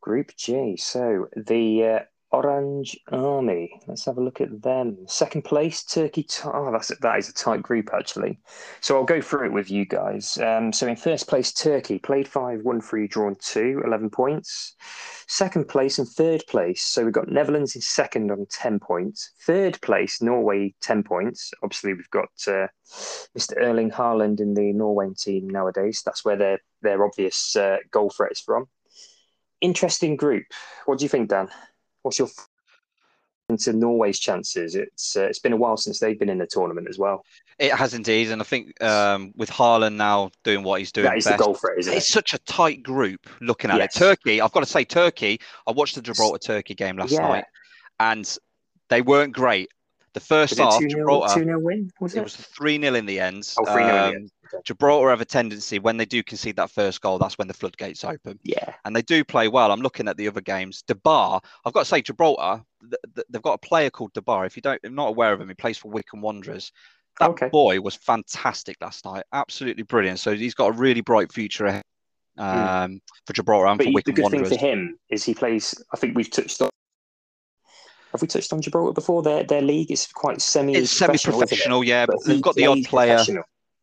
Group G. So the uh, Orange Army. Let's have a look at them. Second place, Turkey. Oh, that's that is a tight group actually. So I'll go through it with you guys. Um, so in first place, Turkey played five, won three, drawn two, 11 points. Second place and third place. So we've got Netherlands in second on 10 points. Third place, Norway, 10 points. Obviously, we've got uh, Mr. Erling Haaland in the Norway team nowadays. That's where their their obvious uh, goal threat is from. Interesting group. What do you think, Dan? What's your into Norway's chances? It's uh, it's been a while since they've been in the tournament as well. It has indeed, and I think um, with Haaland now doing what he's doing that is best, the goal isn't it? It's such a tight group looking at Yes. it. Turkey, I've got to say, Turkey, I watched the Gibraltar Turkey game last Yeah. night and they weren't great. The first half, 2 0 Gibraltar, win? Was it? it was 3 0 in the end. Oh, 3 0 in the Um, end. Okay. Gibraltar have a tendency, when they do concede that first goal, that's when the floodgates open. Yeah. And they do play well. I'm looking at the other games. De Barr, I've got to say, Gibraltar, th- th- they've got a player called De Barr. If you don't, if you're not aware of him, he plays for Wycombe Wanderers. That Okay. boy was fantastic last night. Absolutely brilliant. So he's got a really bright future ahead um, for Gibraltar and Hmm. But for he- the Wycombe good Wanderers. thing for him is he plays. I think we've touched on. Have we touched on Gibraltar before? Their their league is quite semi. It's semi-professional, yeah, but But they've got the odd player.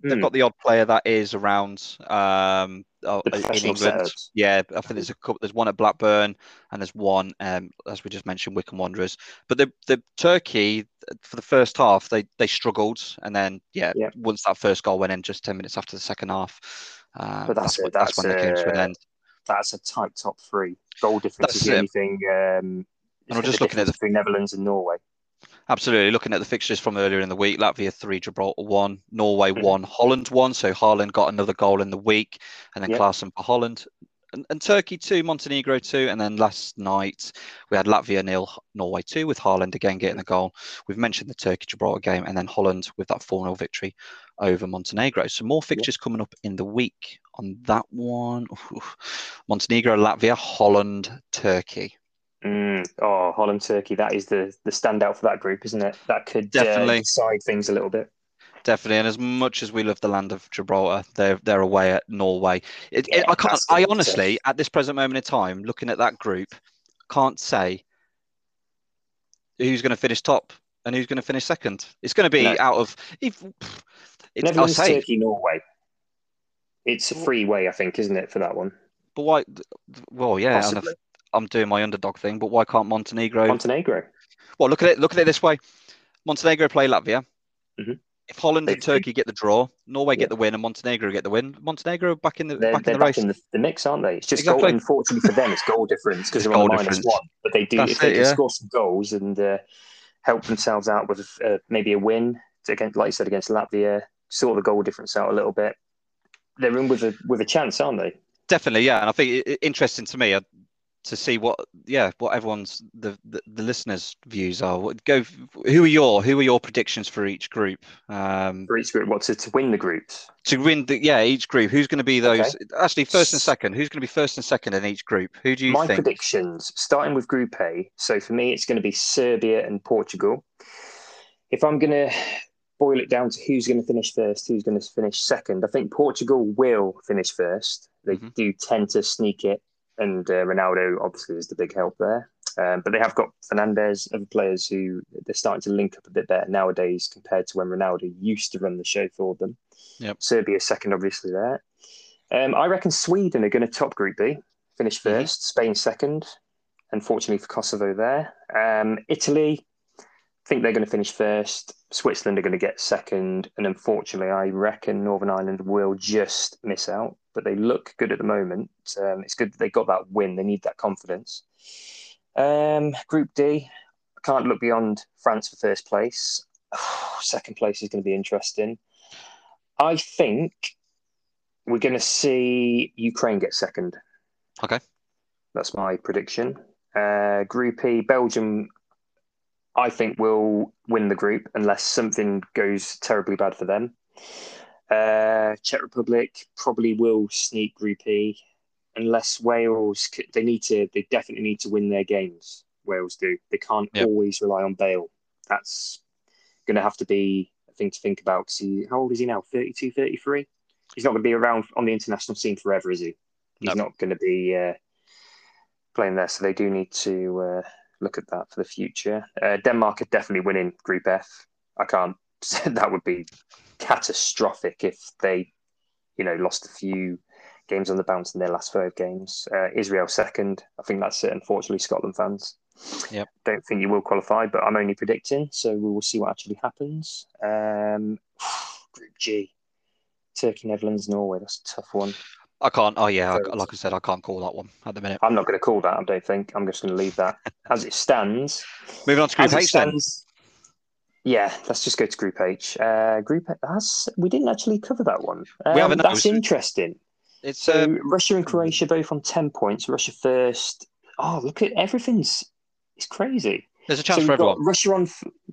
They've Mm. got the odd player that is around um, uh, The in professional England. setups. Yeah, I think there's a couple. There's one at Blackburn, and there's one, um, as we just mentioned, Wycombe Wanderers. But the the Turkey for the first half, they they struggled, and then yeah, Yeah. once that first goal went in, just ten minutes after the second half, uh, But that's that's, it, that's, that's, when they came to an end. That's a tight top three. Goal difference is That's the it. only thing. Um, And I'm just looking at the between Netherlands and Norway. Absolutely. Looking at the fixtures from earlier in the week, Latvia three, Gibraltar one, Norway Mhm. one, Holland one. So Haaland got another goal in the week, and then Yep. Klaassen for Holland. And, and Turkey two, Montenegro two, and then last night we had Latvia nil, Norway two, with Haaland again getting the goal. We've mentioned the Turkey Gibraltar game, and then Holland with that 4 0 victory over Montenegro. So more fixtures coming up in the week on that one. Oof. Montenegro, Latvia, Holland, Turkey. Mm. Oh, Holland Turkey. That is the the standout for that group, isn't it? That could Definitely. uh, decide things a little bit. Definitely, and as much as we love the land of Gibraltar, they're they're away at Norway. It, it- I can't. I honestly, at this present moment in time, looking at that group, can't say who's going to finish top and who's going to finish second. It's going to be No. out of. If, it's, Netherlands, say, Turkey, Norway. It's a free way, I think, isn't it, for that one? but why? Well, yeah, I'm doing my underdog thing, but why can't Montenegro? Montenegro. well, look at it. Look at it this way: Montenegro play Latvia. Mhm. If Holland and Turkey get the draw, Norway Yeah. get the win, and Montenegro get the win. Montenegro back in the They're, back they're in the back race. in the, the mix, aren't they? It's just Exactly. goal. Unfortunately for them, it's goal difference because they're on minus difference. one. But they do That's if they it, can yeah. score some goals and uh, help themselves out with uh, maybe a win against, like you said, against Latvia, sort the goal difference out a little bit. They're in with a with a chance, aren't they? Definitely, yeah, and I think it, interesting to me uh, to see what, yeah, what everyone's the, the the listeners' views are. What- Go, who are your who are your predictions for each group? Um, For each group, what to, to win the groups? to win, the, yeah, each group. Who's going to be those? Actually, first and second. Who's going to be first and second in each group? Who do you think My think? predictions, starting with Group A. So for me, it's going to be Serbia and Portugal. If I'm going to boil it down to who's going to finish first, who's going to finish second, I think Portugal will finish first. They Mhm. do tend to sneak it, and uh, Ronaldo obviously is the big help there. Um, but they have got Fernandes, other players who they're starting to link up a bit better nowadays compared to when Ronaldo used to run the show for them. Yep. Serbia second, obviously there. Um, I reckon Sweden are going to top Group B, finish Mhm. 1st Spain second. Unfortunately for Kosovo there. Um, Italy, think they're going to finish first. Switzerland are going to get second, and unfortunately, I reckon Northern Ireland will just miss out. But they look good at the moment. Um, it's good that they got that win. They need that confidence. Um, Group D, I can't look beyond France for first place. Second place is going to be interesting. I think we're going to see Ukraine get second. Okay. That's my prediction. Uh, group E, Belgium, I think will win the group unless something goes terribly bad for them. Uh, Czech Republic probably will sneak Group E, unless Wales. They need to. They definitely need to win their games. Wales do. They can't Yep. always rely on Bale. That's going to have to be a thing to think about. He, how old is he now? 32, 33? He's not going to be around on the international scene forever, is he? He's No. not going to be uh, playing there. So they do need to uh, look at that for the future. Uh, Denmark are definitely winning Group F. I can't. Say that would be catastrophic if they, you know, lost a few games on the bounce in their last five games. Uh, Israel second. I think that's it. Unfortunately, Scotland fans. Yep. Don't think you will qualify, but I'm only predicting, so we will see what actually happens. Um, Group G. Turkey, Netherlands, Norway. That's a tough one. I can't. Oh yeah, I, like I said, I can't call that one at the minute. I'm not going to call that. I don't think. I'm just going to leave that as it stands. Moving on to Group H then. yeah, let's just go to Group H. Uh, group H, that's, we didn't actually cover that one. Um, haven't, That's it's- interesting. It's So um, Russia and Croatia both on ten points. Russia first. Oh, look at everything's. It's crazy. there's a So chance we've for everyone. Russia on.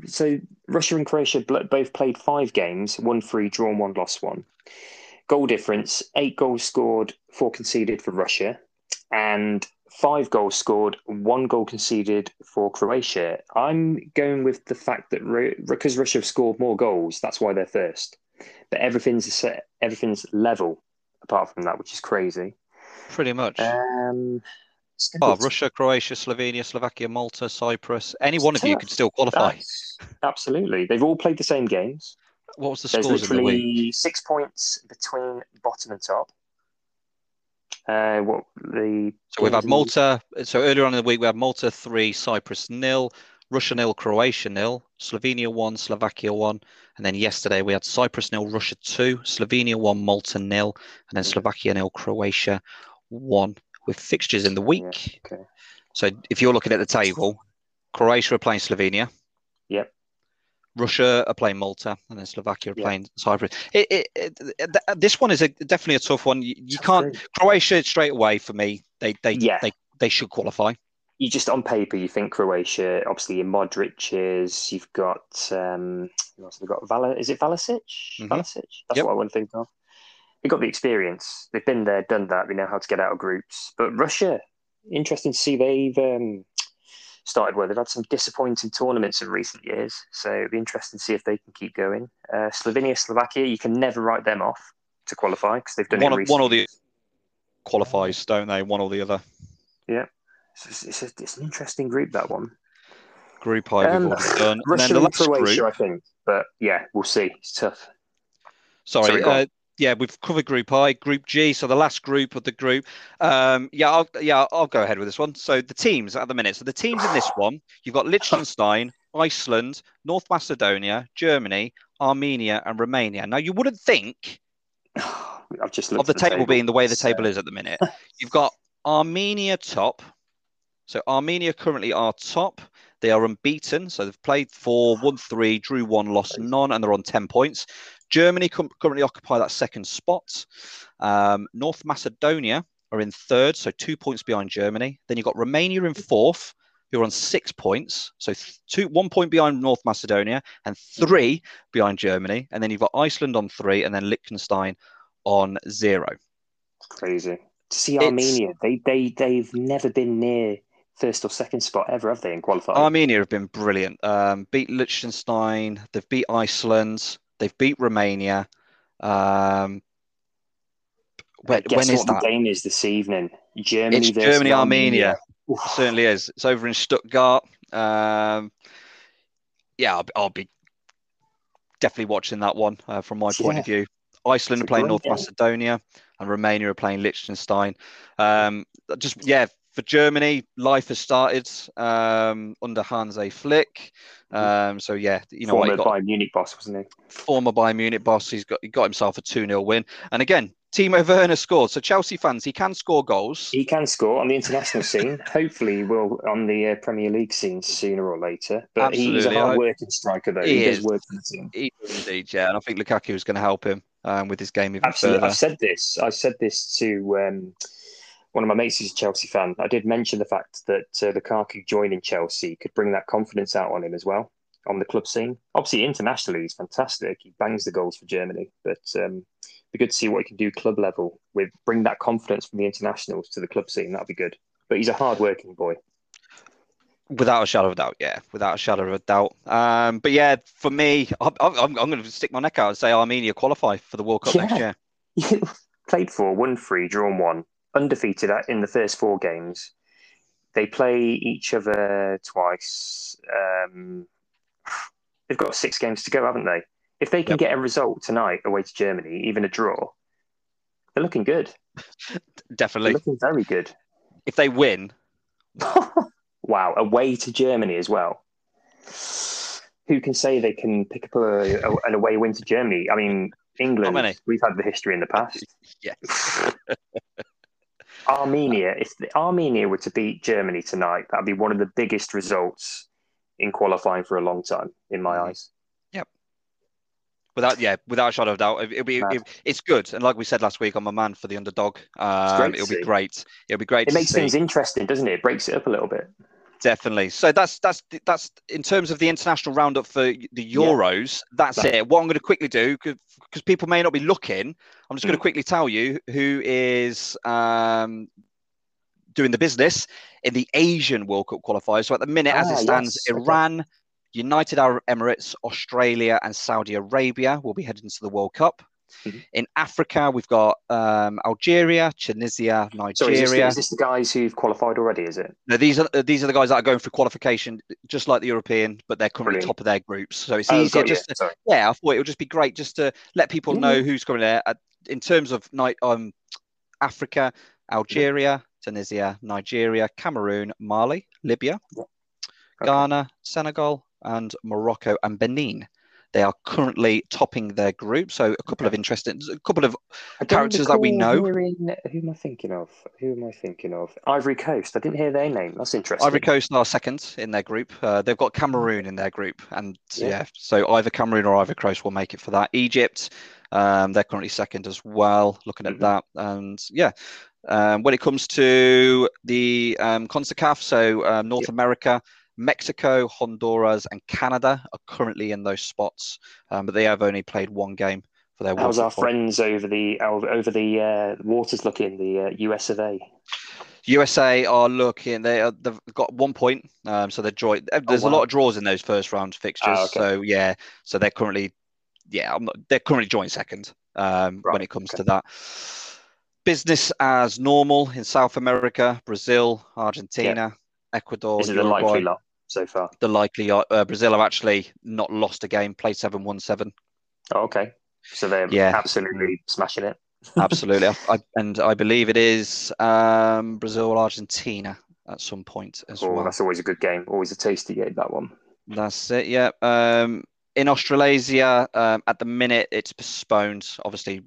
So Russia and Croatia both played five games, one free, drawn one, lost one. Goal difference: eight goals scored, four conceded for Russia, and five goals scored, one goal conceded for Croatia. I'm going with the fact that because Russia have scored more goals, that's why they're first. But everything's set, everything's level apart from that, which is crazy. Pretty much. Um, oh, Russia, Croatia, Slovenia, Slovakia, Malta, Cyprus. Any one of you could still qualify. That's- Absolutely. They've all played the same games. What was the There's scores in the week? six points between bottom and top. Uh, what the So we've had Malta. So earlier on in the week, we had Malta three, Cyprus nil, Russia nil, Croatia nil, Slovenia one, Slovakia one, and then yesterday we had Cyprus nil, Russia two, Slovenia one, Malta nil, and then. Slovakia nil, Croatia one. With fixtures in the week. Okay. So if you're looking at the table, Croatia are playing Slovenia. Yep. Russia are playing Malta, and then Slovakia are Yeah. playing Cyprus. It, it, it, th- this one is a, definitely a tough one. You, you can't. Croatia straight away for me. They they Yeah. they, they should qualify. You just on paper, you think Croatia. Obviously, your Modric is. You've got. Um, who else have got? Vala, is it? Mhm. Valicic. That's Yep. what I want to think of. They've got the experience. They've been there, done that. They know how to get out of groups. But Russia, interesting to see they've um, started well. They've had some disappointing tournaments in recent years. So it'll be interesting to see if they can keep going. Uh, Slovenia, Slovakia, you can never write them off to qualify because they've done One it of- one or the- Qualifies, don't they? One or the other. It's, it's, a- it's an interesting group that one. Group I Um, already done. And Russia the and Croatia, group. I think. But yeah, we'll see. It's tough. Sorry, Sorry, uh, yeah, we've covered Group I, Group G, so the last group of the group. Um, yeah, I'll, yeah, I'll go ahead with this one. So the teams at the minute. So the teams in this one, you've got Liechtenstein, Iceland, North Macedonia, Germany, Armenia, and Romania. Now you wouldn't think I've just of the at table, being the way the table is at the minute. You've got Armenia top. So Armenia currently are top. They are unbeaten. So they've played four, won three, drew one, lost none, and they're on 10 points. Germany com- currently occupy that second spot. Um, North Macedonia are in third, so two points behind Germany. Then you've got Romania in fourth, who are on six points. So two, one point behind North Macedonia and three behind Germany. And then you've got Iceland on three, and then Liechtenstein on zero. crazy. To see It's- Armenia, they they they've never been near first or second spot ever, have they? In qualifying, Armenia have been brilliant. Um, beat Liechtenstein, they've beat Iceland, they've beat Romania. Um, when, Guess when is what that? the game is this evening? Germany It's versus Germany, Armenia. It certainly is. It's over in Stuttgart. Um, yeah, I'll, I'll be definitely watching that one uh, from my point Yeah. of view. Iceland are It's a playing North game. Macedonia, and Romania are playing Liechtenstein. Um, just yeah, for Germany, life has started um, under Hansi Flick. Um, so yeah, you know Former got Bayern Munich boss, wasn't he? former Bayern Munich boss. He's got he got himself a 2 0 win. And again, Timo Werner scored. So Chelsea fans, he can score goals. He can score on the international scene. Hopefully, he will on the uh, Premier League scene sooner or later. But he's a hard-working striker, though. He He, does is. work for the team. He indeed, yeah. And I think Lukaku is going to help him um, with his game even Absolutely. further. I've said this. I said this to um, one of my mates is a Chelsea fan. I did mention the fact that uh, Lukaku joining Chelsea could bring that confidence out on him as well. on the club scene. Obviously, internationally, he's fantastic. He bangs the goals for Germany, but um, be good to see what he can do club level with bring that confidence from the internationals to the club scene. That'd be good. But he's a hard-working boy. Without a shadow of a doubt, yeah, without a shadow of a doubt. Um, but yeah, for me, I'm, I'm, I'm going to stick my neck out and say Armenia qualify for the World Cup Yeah. next year. Played four, won three, drawn one, undefeated at- in the first four games. They play each other twice. Um, they've got six games to go, haven't they? If they can Yep. get a result tonight away to Germany, even a draw, they're looking good. They're Definitely. looking very good. If they win, wow, away to Germany as well. Who can say they can pick up a, a, an away win to Germany? I mean, England, we've had the history in the past. yes. Armenia, if the, Armenia were to beat Germany tonight, that'd be one of the biggest results in qualifying for a long time, in my eyes. eyes. Without yeah, without a shadow of doubt, it, it'll be it, it's good. And like we said last week, I'm a man for the underdog. Um, it'll be great. It'll be great It makes see. things interesting, doesn't it? It breaks it up a little bit. Definitely. So that's that's that's in terms of the international roundup for the Euros. That's That- it. What I'm going to quickly do because people may not be looking, I'm just going to Mm. quickly tell you who is um, doing the business in the Asian World Cup qualifiers. So at the minute, as Ah, it stands, yes. Iran, United Arab Emirates, Australia, and Saudi Arabia will be heading to the World Cup. Mhm. In Africa, we've got um, Algeria, Tunisia, So is Nigeria. this, is this the guys who've qualified already? Is it? No, these are these are the guys that are going for qualification, just like the European, but they're currently Brilliant. top of their groups. So it's Oh, easier just to, yeah. I thought it would just be great just to let people Yeah, know who's coming there. Uh, In terms of night, um, Africa, Algeria, Tunisia, Nigeria, Cameroon, Mali, Libya, Okay. Ghana, Senegal, and Morocco and Benin. They are currently topping their group. So a couple of interesting, a couple of characters that we know. hearing- who am I thinking of? Who am I thinking of? Ivory Coast. I didn't hear their name. That's interesting. Ivory Coast are second in their group. Uh, they've got Cameroon in their group, and yeah. Yeah. so either Cameroon or Ivory Coast will make it for that. Egypt, um, they're currently second as well. Looking at Mhm. that, and yeah, um, when it comes to the um, CONCACAF, so um, North Yep. America. Mexico, Honduras, and Canada are currently in those spots, um, but they have only played one game for their How's our friends over the over the uh, waters looking? The uh, US of A. USA are looking. They are, they've got one point, um, so they're draw. There's a wow. lot of draws in those first round fixtures. Ah, okay. So yeah, so they're currently, yeah, I'm not, they're currently joint second um, when it comes okay. to that. Business as normal in South America, Brazil, Argentina, Ecuador, Is it the likely lot so far? The likely uh, uh, Brazil have actually not lost a game, played seven, won seven. Oh, okay. So they're Yeah. absolutely smashing it. Absolutely, I, I, and I believe it is um, Brazil Argentina at some point as Oh, well. that's always a good game. Always a tasty game. That one. That's it. Yeah. Um, in Australasia, um, at the minute, it's postponed. Obviously,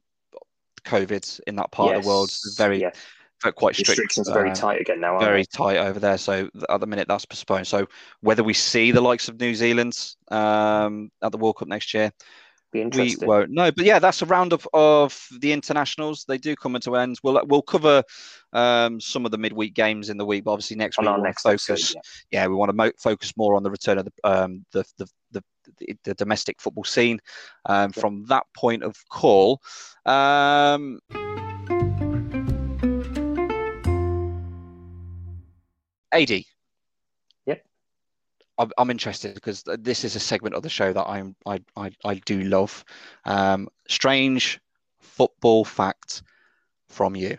COVID in that part of the world is Yes, very, yeah. very quite strict. Restrictions are very um, tight again now. Very they? tight over there. So at the minute, that's postponed. So whether we see the likes of New Zealand um, at the World Cup next year, Be we won't know. But yeah, that's a roundup of the internationals. They do come to end. We'll we'll cover um, some of the midweek games in the week. But obviously, next On week we want next to episode, focus yeah. yeah, we want to mo- focus more on the return of the um, the, the, the the the domestic football scene um, Yeah. from that point of call. Um, Adie. Yep. I'm, I'm interested because this is a segment of the show that I'm I I, I do love. Um, strange football fact from you.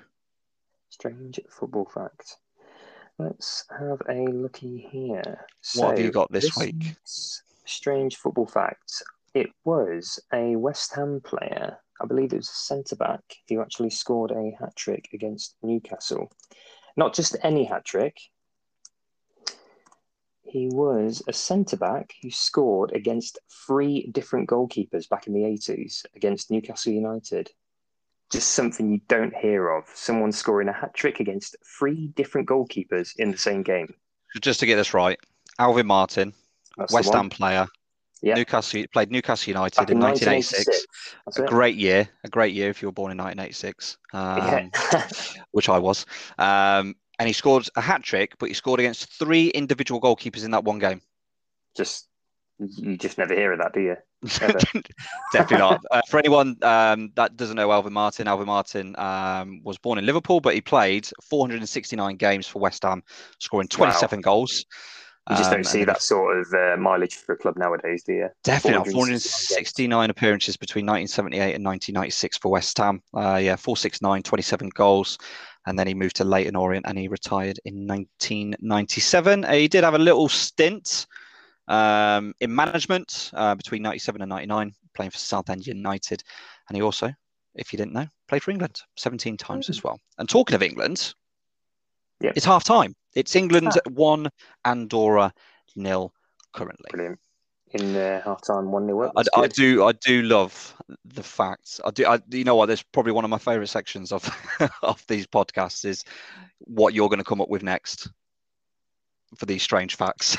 Strange football fact. Let's have a looky here. What have you got this week? Strange football fact. It was a West Ham player, I believe it was a centre back, who actually scored a hat trick against Newcastle. Not just any hat trick. He was a centre back who scored against three different goalkeepers back in the 80s against Newcastle United. Just something you don't hear of. Someone scoring a hat trick against three different goalkeepers in the same game. Just to get this right, Alvin Martin, That's West. Ham player, Yeah. Newcastle played Newcastle United Back in in 1986. 1986. A it. great year, a great year if you were born in 1986, um, yeah. which I was. Um, and he scored a hat trick, but he scored against three individual goalkeepers in that one game. Just You just never hear of that, do you? Definitely not. Uh, for anyone um, that doesn't know Alvin Martin, Alvin Martin um, was born in Liverpool, but he played 469 games for West Ham, scoring 27 wow. goals. You just don't um, see that sort of uh, mileage for a club nowadays, do you? Definitely, 469 appearances between 1978 and 1996 for West Ham. Uh, yeah, 469, 27 goals. And then he moved to Leyton Orient and he retired in 1997. Uh, he did have a little stint um, in management uh, between 97 and 99, playing for Southend United. And he also, if you didn't know, played for England 17 times mm. as well. And talking of England, yep. it's half time. It's England ah. 1, Andorra nil currently. Brilliant. In uh, half time, 1 nil I, I, do, I do love the facts. I do, I, you know what? There's probably one of my favourite sections of of these podcasts is what you're going to come up with next for these strange facts.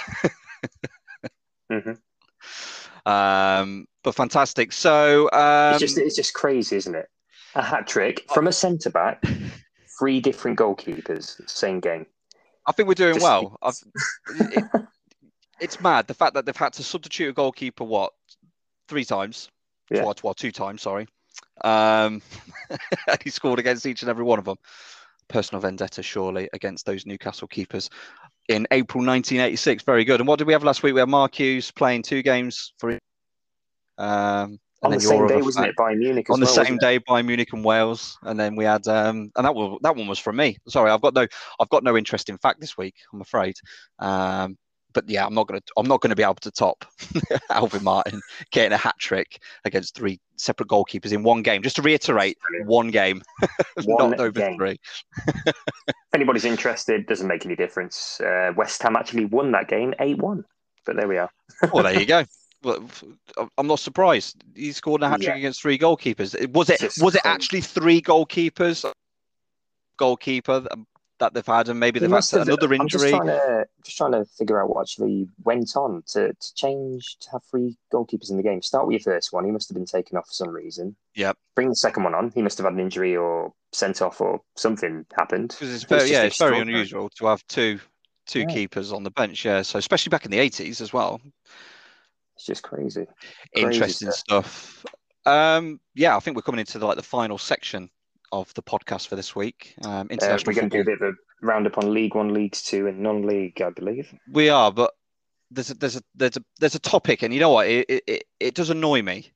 Mm-hmm. Um, but fantastic. So um, it's just it's just crazy, isn't it? A hat trick from a centre back, three different goalkeepers, same game. I think we're doing just, well. it, it's mad the fact that they've had to substitute a goalkeeper what three times, yeah. well, well two times, sorry. Um, and he scored against each and every one of them. Personal vendetta, surely, against those Newcastle keepers in April 1986. Very good. And what did we have last week? We had Mark Hughes playing two games for. Um, on the same day, wasn't it? Bayern Munich. on the well, same day, Bayern Munich and Wales, and then we had, um, and that was that one was from me. Sorry, I've got no, I've got no interest in fact this week. I'm afraid. Um, but yeah, I'm not gonna I'm not gonna be able to top Alvin Martin getting a hat trick against three separate goalkeepers in one game. Just to reiterate, one game, one not over game. three. if anybody's interested, doesn't make any difference. Uh, West Ham actually won that game eight one, but there we are. well, there you go. Well, I'm not surprised. He scored a hat trick yeah. against three goalkeepers. Was it was it actually three goalkeepers? Goalkeeper that they've had, and maybe they've had another injury. I'm just trying, to, just trying to figure out what actually went on to, to change to have three goalkeepers in the game. Start with your first one. He must have been taken off for some reason. Yeah. Bring the second one on. He must have had an injury or sent off or something happened. Because it's very, yeah, it's very unusual to have two two yeah. keepers on the bench. Yeah, so especially back in the 80s as well. It's just crazy. crazy Interesting stuff. stuff. Um, yeah, I think we're coming into the, like the final section of the podcast for this week. Um, international uh, we're going to do a bit of a roundup on League One, League Two, and non-league, I believe. We are, but there's a, there's a there's a there's a topic, and you know what? It it, it does annoy me,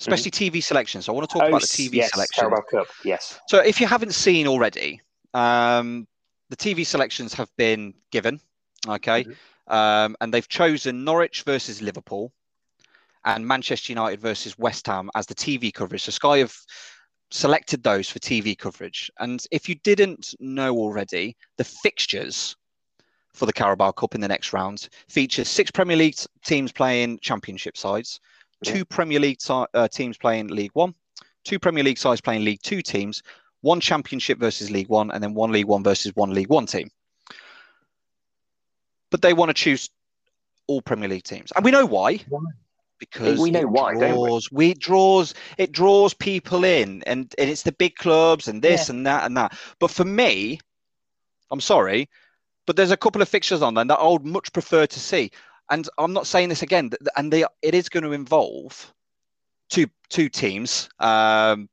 especially mm-hmm. TV selection. So I want to talk oh, about the TV yes, selection. Carabao Cup, yes. So if you haven't seen already, um, the TV selections have been given, okay, mm-hmm. um, and they've chosen Norwich versus Liverpool and Manchester United versus West Ham as the TV coverage. So Sky have selected those for TV coverage. And if you didn't know already, the fixtures for the Carabao Cup in the next round features six Premier League teams playing Championship sides, two Premier League uh, teams playing League One, two Premier League sides playing League Two teams, one Championship versus League One, and then one League One versus one League One team. But they want to choose all Premier League teams, and we know why. why? Because we know why, draws, we? we? draws it draws people in, and and it's the big clubs and this yeah. and that and that. But for me, I'm sorry, but there's a couple of fixtures on there that I would much prefer to see. And I'm not saying this again, and they it is going to involve two two teams. Um,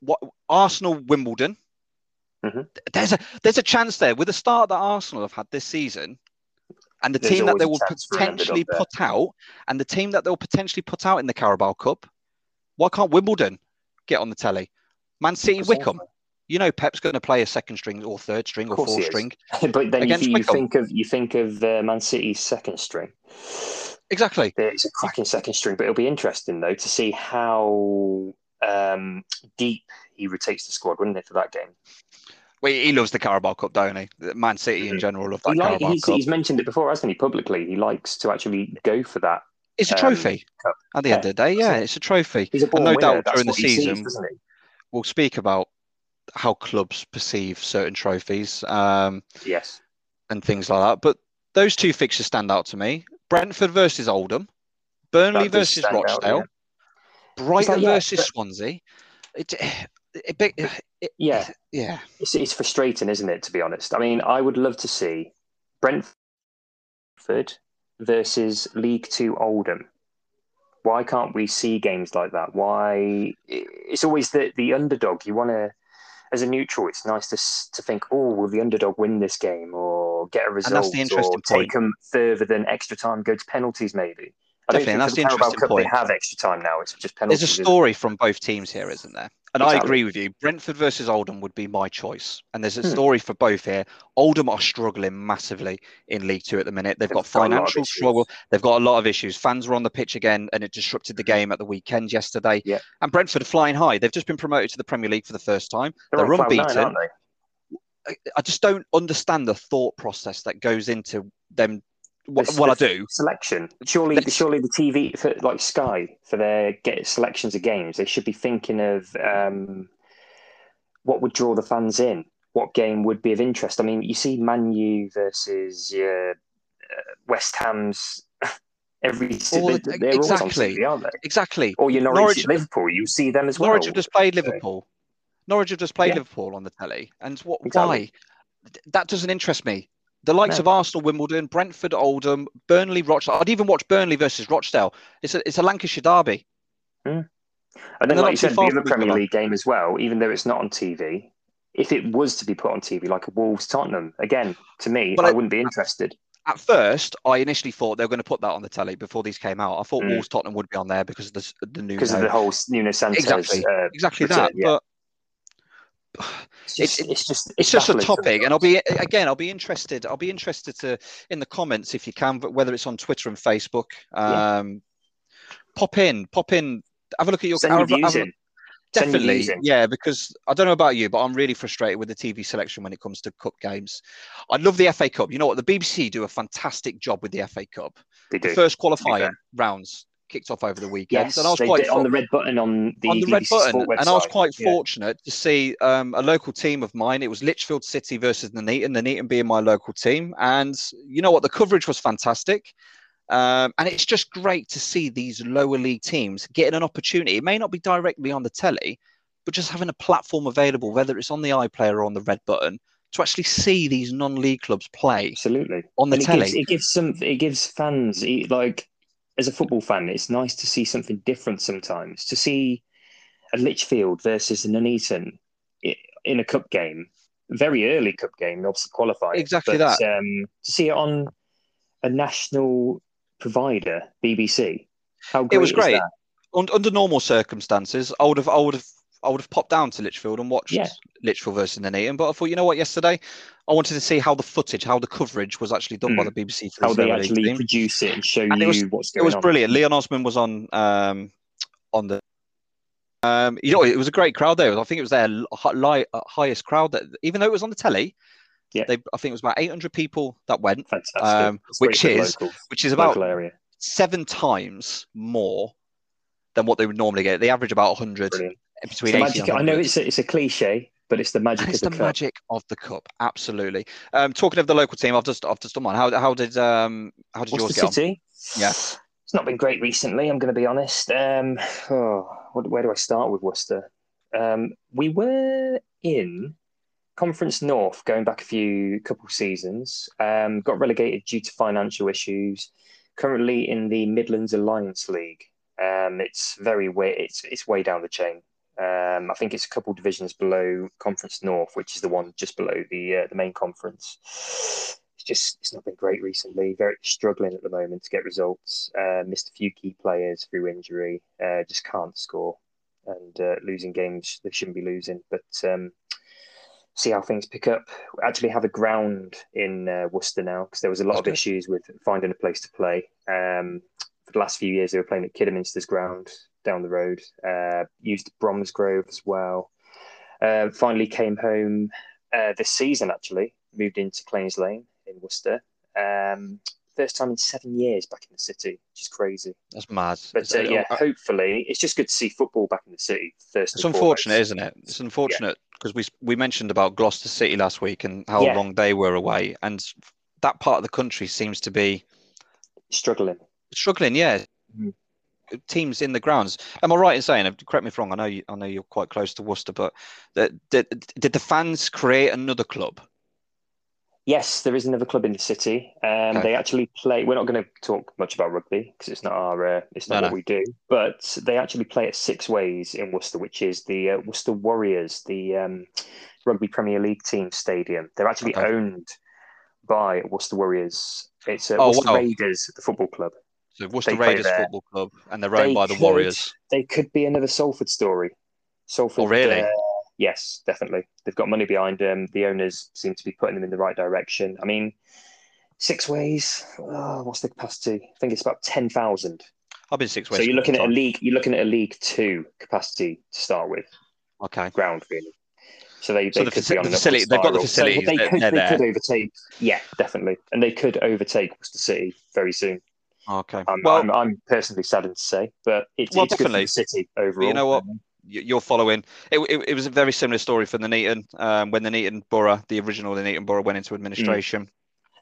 what Arsenal Wimbledon. Mm-hmm. There's a there's a chance there with the start that Arsenal have had this season and the There's team that they will potentially put out, and the team that they'll potentially put out in the Carabao Cup, why can't Wimbledon get on the telly? Man City, Wycombe. You know, Pep's going to play a second string or third string or fourth string. but then you, you think of you think of uh, Man City's second string. Exactly. It's a cracking second string, but it'll be interesting though to see how um, deep he rotates the squad, wouldn't it, for that game? Well, he loves the Carabao Cup, don't he? Man City in mm-hmm. general love that like, Carabao he's, Cup. He's mentioned it before, hasn't he? Publicly, he likes to actually go for that. It's a um, trophy um, at the yeah. end of the day. Yeah, it's a trophy. He's a and no winner. doubt That's during the season, sees, we'll speak about how clubs perceive certain trophies. Um, yes, and things like that. But those two fixtures stand out to me: Brentford versus Oldham, Burnley versus Rochdale, out, yeah. Brighton like, yeah, versus but... Swansea. It, it, it, uh, it, yeah, yeah, it's, it's frustrating, isn't it? To be honest, I mean, I would love to see Brentford versus League Two Oldham. Why can't we see games like that? Why it's always the the underdog. You want to, as a neutral, it's nice to to think, oh, will the underdog win this game or get a result, and that's the interesting or point. take them further than extra time, go to penalties, maybe. I Definitely, don't that's the, the interesting Cup point. They have extra time now. It's just penalties. There's a story from both teams here, isn't there? And exactly. I agree with you. Brentford versus Oldham would be my choice. And there's a hmm. story for both here. Oldham are struggling massively in League Two at the minute. They've, They've got financial struggle. They've got a lot of issues. Fans were on the pitch again, and it disrupted the game at the weekend yesterday. Yeah. And Brentford are flying high. They've just been promoted to the Premier League for the first time. They're, They're unbeaten. Nine, I just don't understand the thought process that goes into them well, well I do. Selection. Surely, Let's... surely the TV for like Sky for their get selections of games, they should be thinking of um, what would draw the fans in. What game would be of interest? I mean, you see Man U versus uh, West Ham's every well, they're, they're exactly, TV, aren't they? Exactly. Or your Norwich, Norwich Liverpool, you see them as well. Norwich have just played Liverpool. Norwich have just played yeah. Liverpool on the telly, and what? Exactly. Why? That doesn't interest me. The likes No. of Arsenal, Wimbledon, Brentford, Oldham, Burnley, Rochdale. I'd even watch Burnley versus Rochdale. It's a it's a Lancashire derby. And And then, they're like you said, the other Premier. League game as well, even though it's not on TV, if it was to be put on TV, like a Wolves Tottenham, again, to me, Well, I wouldn't be interested. At first, I initially thought they were going to put that on the telly before these came out. I thought Mm. Wolves Tottenham would be on there because of the, the new Because of the whole Nuno Santos. exactly uh, exactly return, that. yeah. But it's, just, it's just it's just a topic, and I'll be again. I'll be interested. I'll be interested to in the comments if you can, but whether it's on Twitter and Facebook. Yeah. Um, Pop in, pop in. Have a look at your. Send have views have in. Definitely, yeah. Because I don't know about you, but I'm really frustrated with the TV selection when it comes to cup games. I love the FA Cup. You know what? The BBC do a fantastic job with the FA Cup. They The do. first qualifying rounds kicked off over the weekend, Yes, and I was quite did on the red button on the, on the BBC red button, Sport and I was quite Yeah. fortunate to see um, a local team of mine. It was Lichfield City versus Nuneaton, Nuneaton being my local team, and you know what? The coverage was fantastic. Um, and it's just great to see these lower league teams getting an opportunity. It may not be directly on the telly, but just having a platform available, whether it's on the iPlayer or on the red button, to actually see these non-league clubs play Absolutely. on the and it telly. gives, it gives some it gives fans like as a football fan it's nice to see something different sometimes to see a Lichfield versus an Nuneaton in a cup game very early cup game obviously qualified. Exactly but, that. um, to see it on a national provider BBC how great it was great. Under normal circumstances, I would have, I would have, I would have popped down to Lichfield and watched Yeah. Lichfield versus Nuneaton. But I thought, you know what? Yesterday, I wanted to see how the footage, how the coverage was actually done by the BBC how they actually team. produce it and show And you it was- what's going on. It was on brilliant. Leon Osman was on, um, on the. Um, you know, it was a great crowd there. I think it was their li- uh, highest crowd that, even though it was on the telly. Yeah. They, I think it was about 800 people that went, um, which is locals, which is about seven times more than what they would normally get. They average about 100 brilliant between the magic, I know it's a, it's a cliche but it's the magic And it's of the, the, cup magic of the cup, absolutely. Um, talking of the local team, I've just I've just done one. How, how did um how did yours Worcester get on? City. Yeah. It's not been great recently, I'm going to be honest. Um, oh, what, where do I start with Worcester? Um, we were in Conference North going back a few couple seasons, um, got relegated due to financial issues. Currently in the Midlands Alliance League. Um, it's very way it's it's way down the chain. Um, I think it's a couple divisions below Conference North, which is the one just below the uh, the main conference. It's just it's not been great recently. Very struggling at the moment to get results. Uh, missed a few key players through injury. Uh, just can't score and uh, losing games they shouldn't be losing. But um, see how things pick up. We actually have a ground in uh, Worcester now because there was a lot That's of good. issues with finding a place to play. Um, for the last few years, they were playing at Kidderminster's ground down the road. Uh, used Bromsgrove as well. Uh, finally came home uh, this season. Actually, moved into Claines Lane in Worcester. Um, first time in seven years back in the city, which is crazy. That's mad. But uh, yeah, uh, hopefully, it's just good to see football back in the city. First, it's unfortunate, foremost. isn't it? It's unfortunate because we we mentioned about Gloucester City last week and how Yeah. long they were away, and that part of the country seems to be Struggling. struggling. Yeah, Mhm. Teams in the grounds. Am I right in saying? Correct me if wrong. I know you, I know you're quite close to Worcester, but that did, did the fans create another club? Yes, there is another club in the city. Um, Okay. They actually play. We're not going to talk much about rugby because it's not our. Uh, it's not No, what no. we do. But they actually play at Sixways in Worcester, which is the uh, Worcester Warriors, the um, rugby Premier League team stadium. They're actually Okay. owned by Worcester Warriors. It's uh, Oh, Worcester wow. Raiders, the football club. So Worcester They Raiders. Football Club, and they're owned They by the could- Warriors. They could be another Salford story. Salford. Oh, really? uh, yes, definitely. They've got money behind them. The owners seem to be putting them in the right direction. I mean, Sixways. Oh, what's the capacity? I think it's about ten thousand. I've been Sixways. So you're looking at couple a league. You're looking at a League Two capacity to start with. Okay. ground really. So they, So they the could faci- be on the facility- they've got the spiral. So facilities, they could, they're could overtake. Yeah, definitely, and they could overtake Worcester City very soon. Okay. I'm, well, I'm, I'm personally saddened to say, but it's, Well, it's good for the city overall. you know what? you're following. It, it, it was a very similar story for Nuneaton um, when Nuneaton Borough, the original Nuneaton Borough, went into administration.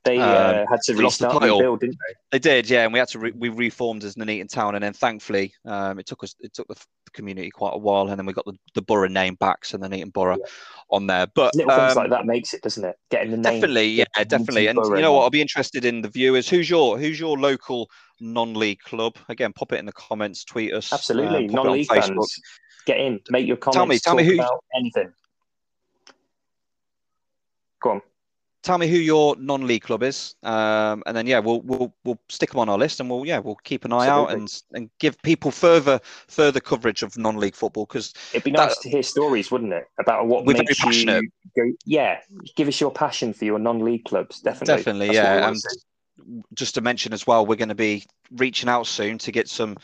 They Um, uh, had to restart the build, didn't they? They did, yeah, and we had to re- we reformed as Nuneaton Town, and then thankfully, um, it took us it took the, community quite a while, and then we got the, the borough name back, so Nuneaton Borough Yeah. on there. But Little things um, like that makes it, doesn't it? Getting the name. definitely, yeah, definitely, and you know what? I'll be interested in the viewers. Who's your who's your local non-league club? Again, pop it in the comments, tweet us. Absolutely, um, on non-league fans, get in, make your comments. Tell me- tell me who- about anything. Go on. Tell me who your non-league club is, um, and then yeah, we'll we'll we'll stick them on our list, and we'll yeah we'll keep an eye out and and give people further further coverage of non-league football because It'd be That- nice to hear stories, wouldn't it, about what We're very makes passionate. you go. Yeah, give us your passion for your non-league clubs. Definitely, Definitely, That's yeah, and just to mention as well, we're going to be reaching out soon to get some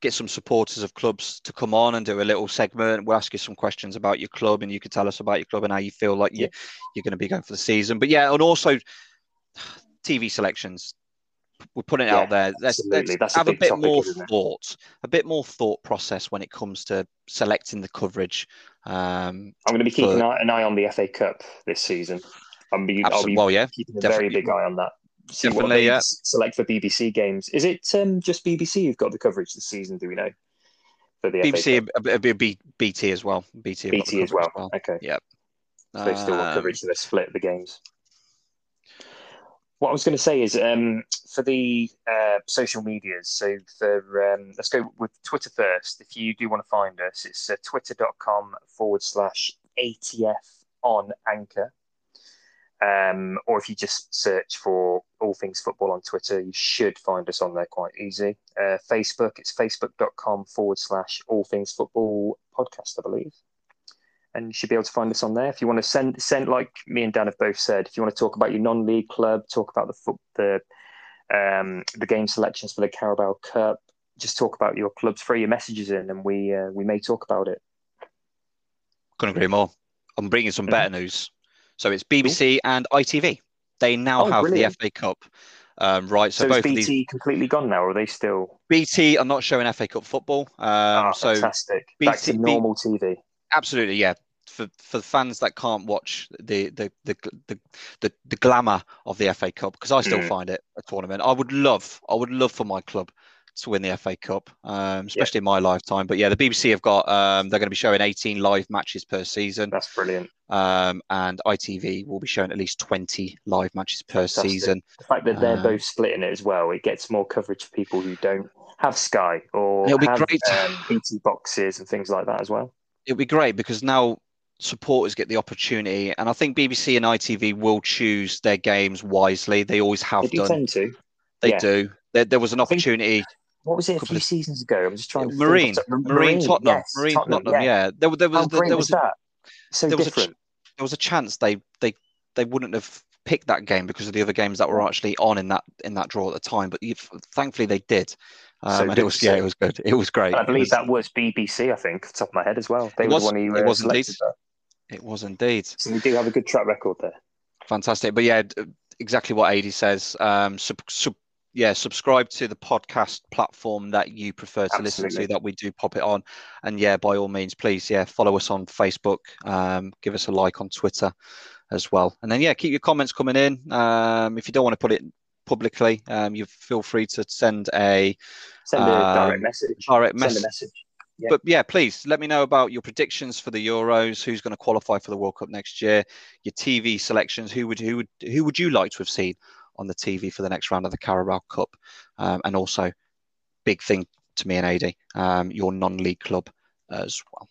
get some supporters of clubs to come on and do a little segment. We'll ask you some questions about your club, and you can tell us about your club and how you feel like you, you're going to be going for the season. But yeah, and also TV selections. We're putting it Yeah, out there. Let's, let's That's have a big bit topic, more thought, a bit more thought process when it comes to selecting the coverage. Um, I'm going to be keeping for- an eye on the FA Cup this season. I'll be, I'll be well, yeah, keeping a very big eye on that. See what they yeah. select for BBC games. Is it um, just BBC you've got the coverage this season? Do we know for the BBC, Cup? a, a, a, B- BT as well. BT, have got the BT as well. Okay, Yep. so they've still got Um, coverage, so they split the games. What I was going to say is um, for the uh, social medias. So for um, let's go with Twitter first. If you do want to find us, it's uh, twitter.com forward slash ATF on Anchor. Um, or if you just search for all things football on Twitter, you should find us on there quite easy. Uh, Facebook, it's facebook.com forward slash all things football podcast, I believe. And you should be able to find us on there. If you want to send, send like me and Dan have both said, if you want to talk about your non-league club, talk about the foot, the um, the game selections for the Carabao Cup, just talk about your clubs, throw your messages in, and we uh, we may talk about it. Couldn't agree more. I'm bringing some better news. So it's BBC and ITV. They now Oh, have brilliant. the FA Cup. Um, right. So, So, both is BT these completely gone now, or are they still? BT are not showing FA Cup football. Um, Ah, so fantastic! Back to BT normal TV. absolutely, yeah. For for fans that can't watch the the the the, the, the glamour of the FA Cup, because I still Mm. find it a tournament. I would love, I would love for my club to win the FA Cup, um, especially in my lifetime. But yeah, the BBC have got um, they're going to be showing 18 live matches per season. That's brilliant. um, and ITV will be showing at least 20 live matches per Fantastic. season. The fact that they're Um, both splitting it as well, it gets more coverage for people who don't have Sky or It'll be have great. um, BT boxes and things like that as well. It'll be great because now supporters get the opportunity, and I think BBC and ITV will choose their games wisely. They always They have do done. tend to. They yeah. do. There, there was an opportunity. What was it a few of- seasons ago? I'm just trying to think Marine, Marine, Tottenham, yes, Marine, Tottenham. yeah. There, there was How there was was that? So there was a different. there was a chance they they they wouldn't have picked that game because of the other games that were actually on in that in that draw at the time. But you, thankfully they did, um, So and it was yeah, it was good. It was great. I believe was- that was BBC, I think, off the top of my head as well. They It were was- the one who it uh, was indeed. that. It was indeed. So they do have a good track record there. Fantastic. But yeah, exactly what Adie says. Um, sub, sub, yeah, subscribe to the podcast platform that you prefer to listen to, that we do pop it on. And yeah, by all means, please, yeah, follow us on Facebook, um, give us a like on Twitter as well. And then, yeah, keep your comments coming in. Um, if you don't want to put it publicly, um, you feel free to send a Send a direct Um, message. direct Send message. a message. yeah. But yeah, please let me know about your predictions for the Euros. Who's going to qualify for the World Cup next year? Your TV selections. Who would who would who would you like to have seen on the TV for the next round of the Carabao Cup? Um, and also, big thing to me and Adie, um, your non-league club as well.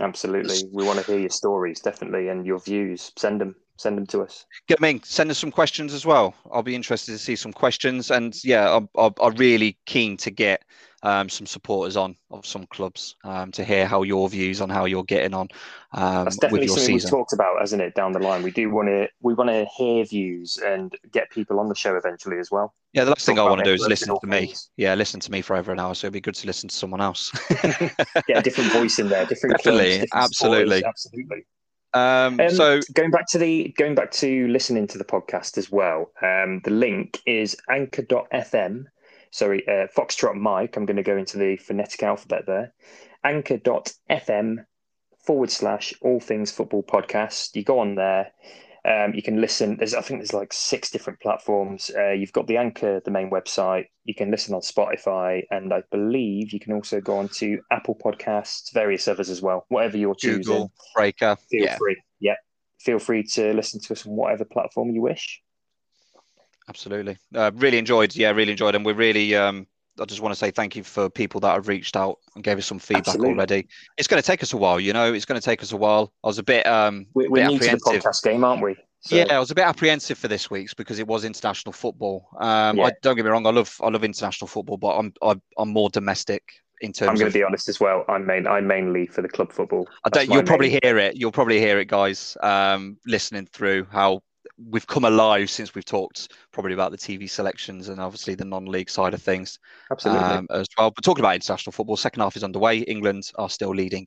Absolutely, we want to hear your stories definitely and your views. Send them send them to us. Get me, send us some questions as well. I'll be interested to see some questions, and yeah, I'm, I'm, I'm really keen to get um, some supporters on of some clubs um, to hear how your views on how you're getting on. Um, That's definitely something season. we've talked about, hasn't it? Down the line, we do want to we want to hear views and get people on the show eventually as well. Yeah, the last thing I want to do is listen to me. things. Yeah, listen to me for over an hour. So it'd be good to listen to someone else. Get a different voice in there, different Definitely, clubs, absolutely. absolutely. Um, Um, so going back to the going back to listening to the podcast as well. Um, the link is anchor.fm. Sorry, uh, Foxtrot Mike. I'm going to go into the phonetic alphabet there. Anchor.fm forward slash All Things Football Podcast. You go on there. Um, you can listen. There's I think there's like six different platforms. Uh, you've got the Anchor, the main website. You can listen on Spotify, and I believe you can also go on to Apple Podcasts, various others as well. Whatever you're choosing Google Breaker. feel yeah, free. Yeah, feel free to listen to us on whatever platform you wish. absolutely. Uh, really enjoyed. Yeah, really enjoyed, and we're really. Um, I just want to say thank you for people that have reached out and gave us some feedback Absolutely. already. It's going to take us a while, you know. It's going to take us a while. I was a bit um, We're, we're bit new to the podcast game, aren't we? So, Yeah, I was a bit apprehensive for this week's because it was international football. Um, Yeah. I don't get me wrong, I love I love international football, but I'm I'm, I'm more domestic in terms I'm going of. to be honest as well. I'm main. I'm mainly for the club football. I don't, you'll probably hear it. You'll probably hear it, guys. Um, listening through how we've come alive since we've talked probably about the TV selections and obviously the non-league side of things Absolutely. um, as well. But talking about international football, second half is underway. England are still leading.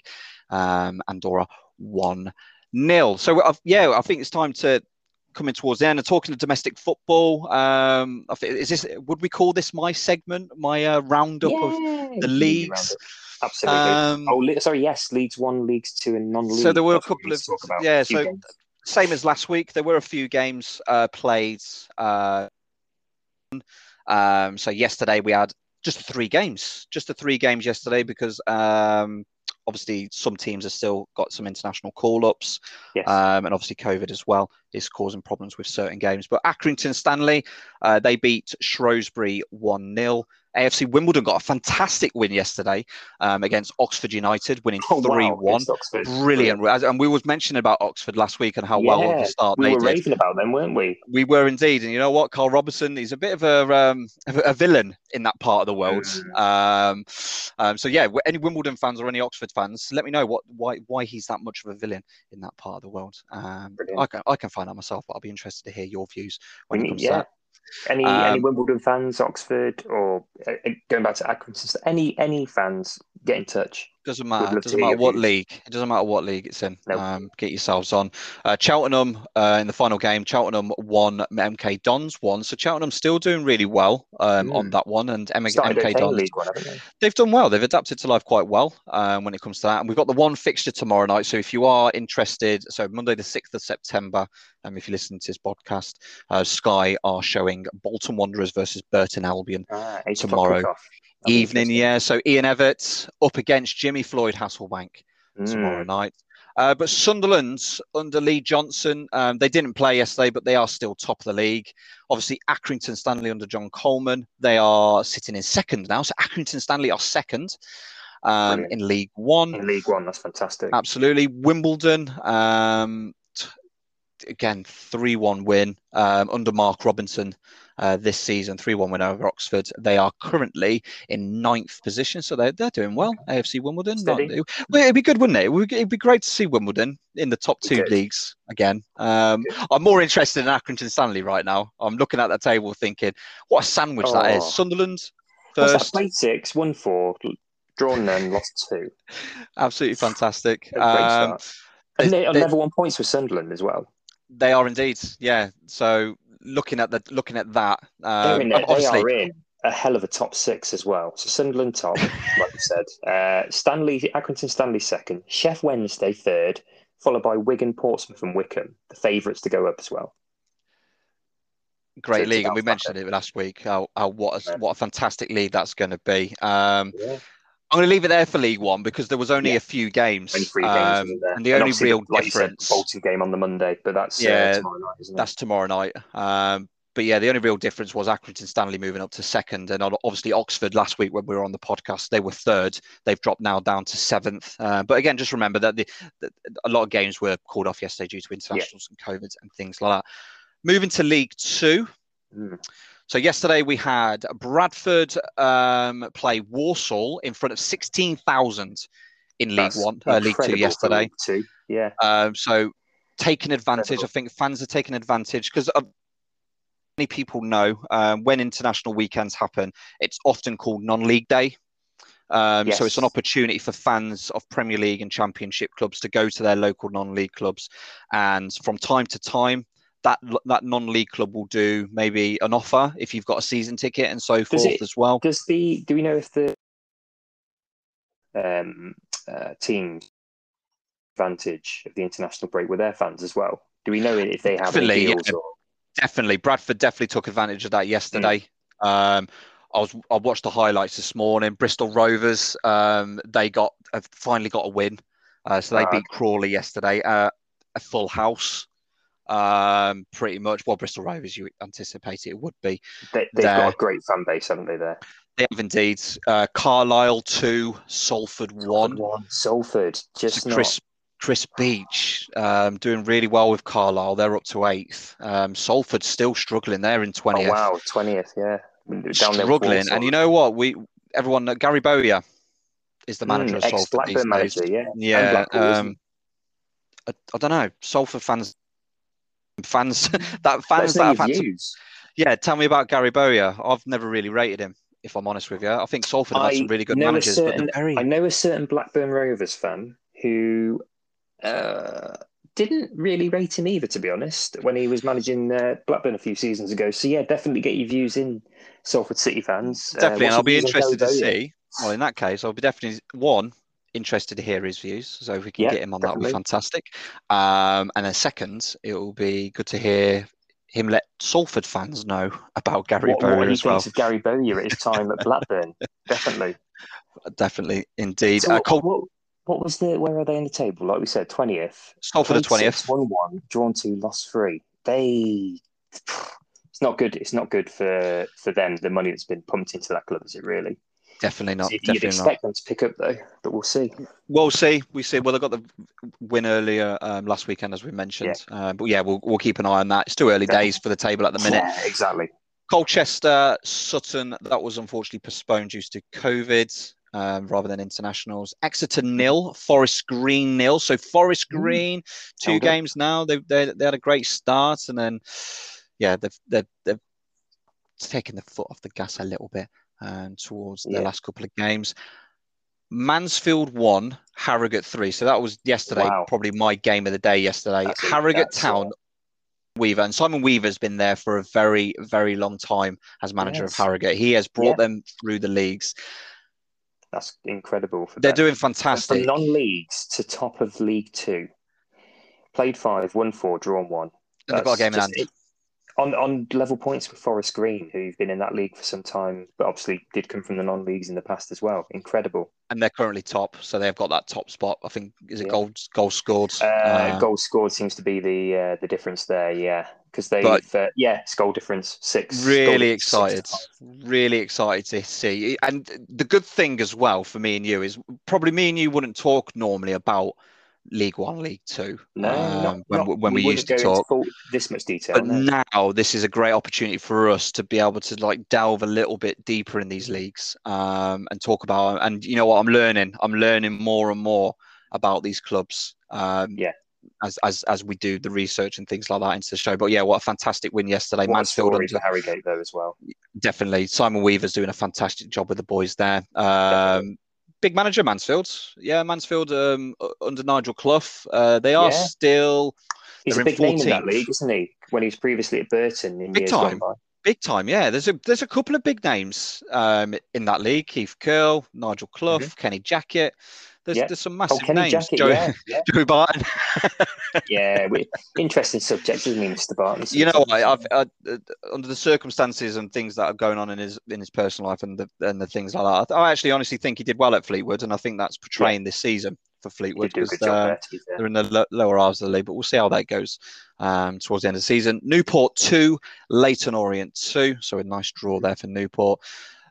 Um, Andorra one nil. So I've, yeah, I think it's time to coming towards the end and talking to domestic football. Um, is this would we call this my segment, my uh, roundup of the leagues? Absolutely. Um, oh, sorry. Yes, leagues one, leagues two, and non-league. So there were a That's what we couple of- yeah, A so- games. Same as last week. There were a few games uh, played. Uh, um, so yesterday we had just three games, just the three games yesterday because um, obviously some teams have still got some international call-ups, yes. um, and obviously COVID as well is causing problems with certain games. But Accrington Stanley, uh, they beat Shrewsbury one 0 AFC Wimbledon got a fantastic win yesterday um, against Oxford United, winning Oh, wow, three one. against Brilliant, and we was mentioning about Oxford last week and how well of Yeah, a start We they were did. raving about them, weren't we? We were indeed, and you know what, Karl Robinson, he's a bit of a um, a a villain in that part of the world. Mm. Um, um, so yeah, any Wimbledon fans or any Oxford fans, let me know what why why he's that much of a villain in that part of the world. Um, I can I can find out myself, but I'll be interested to hear your views when We it comes yeah. to that. Any any Um, Wimbledon fans, Oxford, or uh, uh, going back to Accrington, any any fans, get in touch. Doesn't matter. Doesn't matter what league. It doesn't matter what league it's in. Nope. Um, get yourselves on. Uh, Cheltenham uh, in the final game. Cheltenham won. MK Dons won. So Cheltenham still doing really well um, on Mm. that one. And M- MK Dons One, they? they've done well. They've adapted to life quite well um, when it comes to that. And we've got the one fixture tomorrow night. So if you are interested, so Monday the sixth of September, um, if you listen to this podcast, uh, Sky are showing Bolton Wanderers versus Burton Albion Ah, Tomorrow evening. Yeah. So Ian Evatt up against Jimmy Floyd Hasselbaink tomorrow Mm. night. Uh, but Sunderland under Lee Johnson, um, they didn't play yesterday, but they are still top of the league. Obviously, Accrington Stanley under John Coleman, they are sitting in second now. So Accrington Stanley are second um, in League One. In League One, that's fantastic. Absolutely. Wimbledon, um, again, 3 1 win um, under Mark Robinson uh, this season, 3 1 win over Oxford. They are currently in ninth position, so they're, they're doing well. AFC Wimbledon. Not- well, it'd be good, wouldn't it? It would- It'd be great to see Wimbledon in the top two leagues again. Um, I'm more interested in Accrington Stanley right now. I'm looking at that table thinking, what a sandwich that is. Oh. Sunderland What's that? first. Played six, won four, drawn none, lost two. Absolutely fantastic. Um. And they- they- level one points with Sunderland as well. They are indeed, yeah. So looking at the looking at that, um, in. They are in a hell of a top six as well. So Sunderland top, like you said. Uh, Stanley, Accrington Stanley second. Sheff Wednesday third, followed by Wigan, Portsmouth, and Wycombe, the favourites to go up as well. great league, and we mentioned it last week. How, how what a, Yeah. what a fantastic league that's going to be. Um, Yeah. I'm going to leave it there for League One because there was only Yeah. a few games, Only three games, um, and the only real like you said, difference. Bolton game on the Monday, but that's Yeah, uh, tomorrow night, isn't it? That's tomorrow night. Um, but yeah, the only real difference was Accrington Stanley moving up to second, and obviously Oxford last week when we were on the podcast, they were third. They've dropped now down to seventh. Uh, but again, just remember that the, the, a lot of games were called off yesterday due to internationals and COVID and things like that. Moving to League Two. Mm. So yesterday we had Bradford um, play Walsall in front of sixteen thousand in League That's One, uh, League Two yesterday. League Two, yeah. Um, so taking advantage, Incredible. I think fans are taking advantage because many people know um, when international weekends happen, it's often called non-league day. Um, So it's an opportunity for fans of Premier League and Championship clubs to go to their local non-league clubs, and from time to time, that that non-league club will do maybe an offer if you've got a season ticket and so forth it- as well. Does the do we know if the um, uh, team advantage of the international break with their fans as well? Do we know if they have Definitely, any yeah. deals? Or... Definitely, Bradford definitely took advantage of that yesterday. Mm. Um, I was I watched the highlights this morning. Bristol Rovers, um, they got have finally got a win, uh, so they Ah, beat Crawley yesterday. Uh, a full house, um, pretty much. Well, Bristol Rovers you anticipated it would be. They, they've There. got a great fan base, haven't they? There, They have indeed. Uh, Carlisle two, Salford one. one. Salford, just So not. Chris Chris Beech um, doing really well with Carlisle. They're up to eighth. Um, Salford's still struggling. They're in Oh twentieth. wow, twentieth, yeah. Down struggling. And you know what? We everyone Gary Bowyer is the manager Mm, of Salford manager, yeah. Yeah. Um, I, I don't know. Salford fans, fans that fans that have had to, yeah. Tell me about Gary Bowyer. I've never really rated him. If I'm honest with you, I think Salford have had some really good managers, but certain- they're very I know a certain Blackburn Rovers fan who uh, didn't really rate him either, to be honest, when he was managing uh, Blackburn a few seasons ago. So yeah, definitely get your views in, Salford City fans. Uh, definitely, and I'll be interested to see. Well, in that case, I'll be definitely one interested to hear his views. So if we can Yeah, get him on, that would be fantastic. Um, and then second, it will be good to hear him let Salford fans know about Gary What, Bowyer what he as well. thinks of Gary Bowyer at his time at Blackburn, definitely. Definitely, indeed. So uh, what, Col- what, what was the? Where are they in the table? Like we said, twentieth. Salford the twentieth. Won one, drawn two, lost three. They. It's not good. It's not good for for them. The money that's been pumped into that club, is it really? Definitely not. So you'd Definitely not. expect them to pick up though, but we'll see. We'll see. We see. Well, they got the win earlier um, last weekend, as we mentioned. Uh, but yeah, we'll we'll keep an eye on that. It's too early Definitely. days for the table at the minute. Yeah, exactly. Colchester, Sutton, that was unfortunately postponed due to COVID um, rather than internationals. Exeter nil, Forest Green nil. So Forest Mm. Green, two Held up. games now. They, they they had a great start, and then yeah, they've they've, they've taken the foot off the gas a little bit um, towards the Yeah. last couple of games. Mansfield won, Harrogate three. So that was yesterday, Wow. probably my game of the day yesterday. That's Harrogate Town Weaver, and Simon Weaver's been there for a very, very long time as manager Yes. of Harrogate. He has brought Yeah. them through the leagues. That's incredible for They're them. doing And From fantastic. non-leagues to top of League Two. Played five, won four, drawn one. And they've got a game in hand. just- On on level points with Forest Green, who've been in that league for some time, but obviously did come from the non-leagues in the past as well. Incredible. and they're currently top, so they've got that top spot. I think is it Yeah. goals goals scored. Uh, Uh, goals scored seems to be the uh, the difference there. Yeah, because they've But- uh, yeah, it's goal difference six. really six excited, five. really excited to see. And the good thing as well for me and you is probably me and you wouldn't talk normally about League One, League Two. No, um, not, when not, when we, wouldn't used to talk. this much detail. But no. now this is a great opportunity for us to be able to like delve a little bit deeper in these leagues um, and talk about. And you know what? I'm learning. I'm learning more and more about these clubs. Um, Yeah. As, as as we do the research and things like that into the show. But yeah, what a fantastic win yesterday. What Mansfield under, Harrogate though as well. definitely. Simon Weaver's doing a fantastic job with the boys there. Um, big manager Mansfield. Yeah, Mansfield um, under Nigel Clough. Uh, they are Yeah. still He's a big name in that league, isn't he? When he was previously at Burton in Big time. Big time, yeah. There's a there's a couple of big names um, in that league. Keith Curle, Nigel Clough, Mhm. Kenny Jackett. There's, Yeah. there's some Oh, massive Kenny names. Joe, yeah, yeah, Joe Barton. yeah. We, interesting subject, isn't he, Mr. Barton? you know what? I've, I, uh, under the circumstances and things that are going on in his in his personal life and the and the things like that, I actually honestly think he did well at Fleetwood, and I think that's portraying this season for Fleetwood. because do a 'cause, uh, there, to be fair. they're in the lo- lower halves of the league, but we'll see how that goes um, towards the end of the season. Newport two, Leyton Orient two, so a nice draw there for Newport.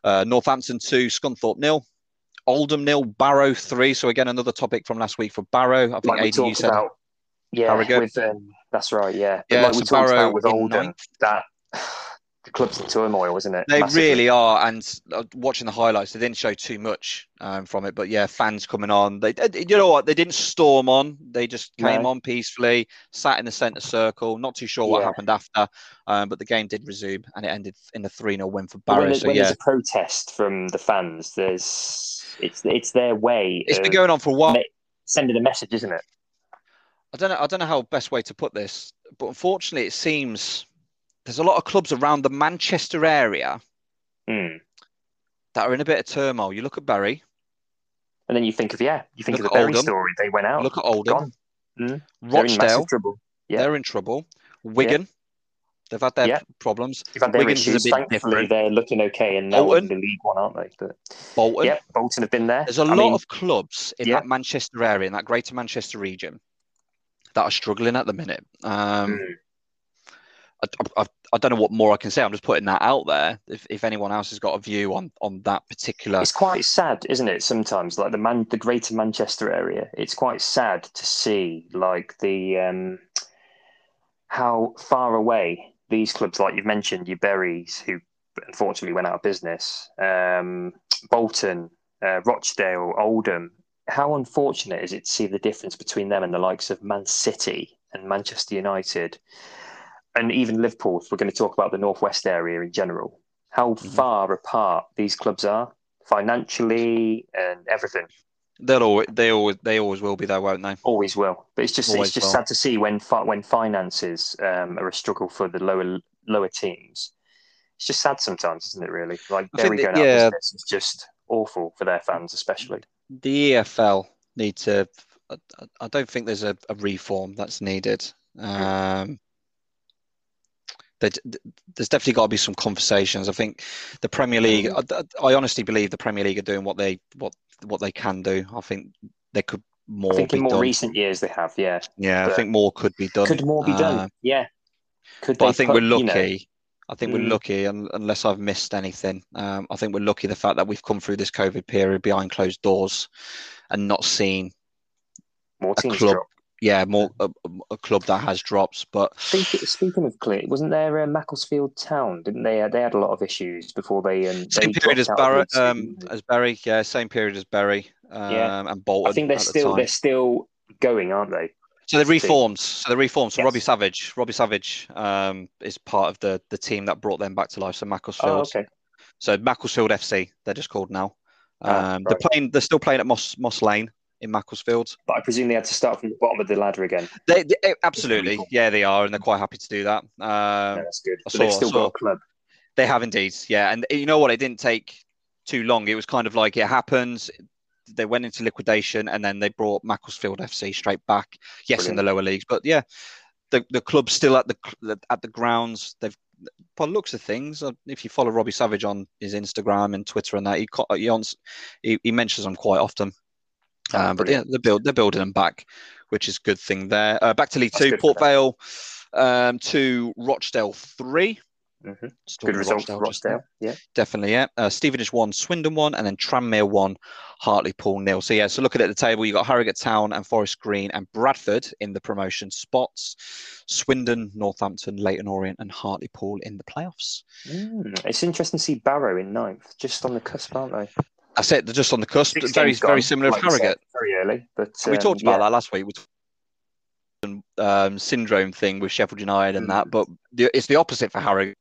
Uh, Northampton two, Scunthorpe nil. Oldham nil, Barrow three. So again, another topic from last week for Barrow. I think Like we Adie, you said about, yeah, with um, that's right, yeah. But Yeah, like we so talked Barrow about with Oldham, ninth. that the club's in turmoil, isn't it? They Massively. really are, and uh, watching the highlights, they didn't show too much um, from it. But yeah, fans coming on. They, uh, you know what? They didn't storm on. They just came No. on peacefully, sat in the centre circle. Not too sure what Yeah. happened after, um, but the game did resume, and it ended in a three 0 win for Barrow. when, so when yeah, there's a protest from the fans, there's it's it's their way it's been going on for a while. sending a message, isn't it? I don't know. I don't know how best way to put this, but unfortunately, it seems there's a lot of clubs around the Manchester area Hmm. that are in a bit of turmoil. You look at Bury, And then you think of yeah, you think of the Oldham. story. They went out, look at Oldham. Mm. They're in Rochdale. trouble. Yeah. They're in trouble. Wigan, they've had their Yeah. problems. They've had their Wigan's a issues. bit Thankfully, different. they're looking okay, and now in the League One, aren't they? But Bolton. yeah, Bolton have been there. There's a I lot mean, of clubs in yeah. that Manchester area, in that Greater Manchester region, that are struggling at the minute. Um, mm, I, I, I don't know what more I can say. I'm just putting that out there. If, if anyone else has got a view on on that particular, it's quite sad, isn't it? Sometimes, like the man, the Greater Manchester area, it's quite sad to see like the um, how far away these clubs, like you've mentioned, your Burys, who unfortunately went out of business, um, Bolton, uh, Rochdale, Oldham. How unfortunate is it to see the difference between them and the likes of Man City and Manchester United, and even Liverpool? If we're going to talk about the northwest area in general, how Mhm. far apart these clubs are financially and everything. they'll always, they always they always will be there, won't they? Always will, but it's just Always it's just will. sad to see when when finances um, are a struggle for the lower lower teams. It's just sad sometimes, isn't it? Really, like Derry going yeah. out of business is just awful for their fans, especially. The EFL need to. I, I don't think there's a, a reform that's needed. Um, there- there's definitely got to be some conversations. I think the Premier League. I, I honestly believe the Premier League are doing what they what what they can do. I think they could more I think in more done. recent years they have, yeah. yeah, I think more could be done. Could more be done? Uh, yeah. Could but I think put, we're you know- lucky. I think we're Mm. lucky, un- unless I've missed anything. Um, I think we're lucky the fact that we've come through this COVID period behind closed doors and not seen, more a club drop. Yeah, more a, a club that has drops. But Speaking, speaking of clear, wasn't there uh, Macclesfield Town? Didn't they? Uh, they had a lot of issues before they. Um, they same period as dropped out of Barry, um, as Barry, yeah, same period as Barry um, Yeah. and Bolton. I think they're at the still they're still going, aren't they? So they reformed. So they reformed. So Yes. Robbie Savage, Robbie Savage, um, is part of the the team that brought them back to life. So Macclesfield. Oh, okay. So Macclesfield FC, they're just called now. Um, Ah, They're playing. They're still playing at Moss Moss Lane in Macclesfield. But I presume they had to start from the bottom of the ladder again. They, they- eh, absolutely, yeah, they are, and they're quite happy to do that. Um, yeah, that's good. But they've still saw- got a club. They have indeed, yeah. And you know what? It didn't take too long. It was kind of like it happens. They went into liquidation, and then they brought Macclesfield FC straight back. Yes, in the lower leagues, but yeah, the the club's still at the at the grounds. They've by the looks of things, uh, if you follow Robbie Savage on his Instagram and Twitter and that, he co- he, ons- he, he mentions them quite often. Um, but yeah, they're build they're building them back, which is a good thing there. Uh, back to League That's Two, Port Vale um, to Rochdale three. Mhm. Good result for. Rochdale. Yeah. Definitely, yeah. Uh, Stevenage one, Swindon one, and then Tranmere one, Hartlepool nil. So yeah, so looking at the table, you've got Harrogate Town and Forest Green and Bradford in the promotion spots. Swindon, Northampton, Leyton Orient, and Hartlepool in the playoffs. Mm, It's interesting to see Barrow in ninth, just on the cusp, aren't they? That's said They're just on the cusp. Very, very similar like to Harrogate. very early. But we um, talked about yeah. that last week. We talked um, syndrome thing with Sheffield United and that, Mm. but the, it's the opposite for Harrogate.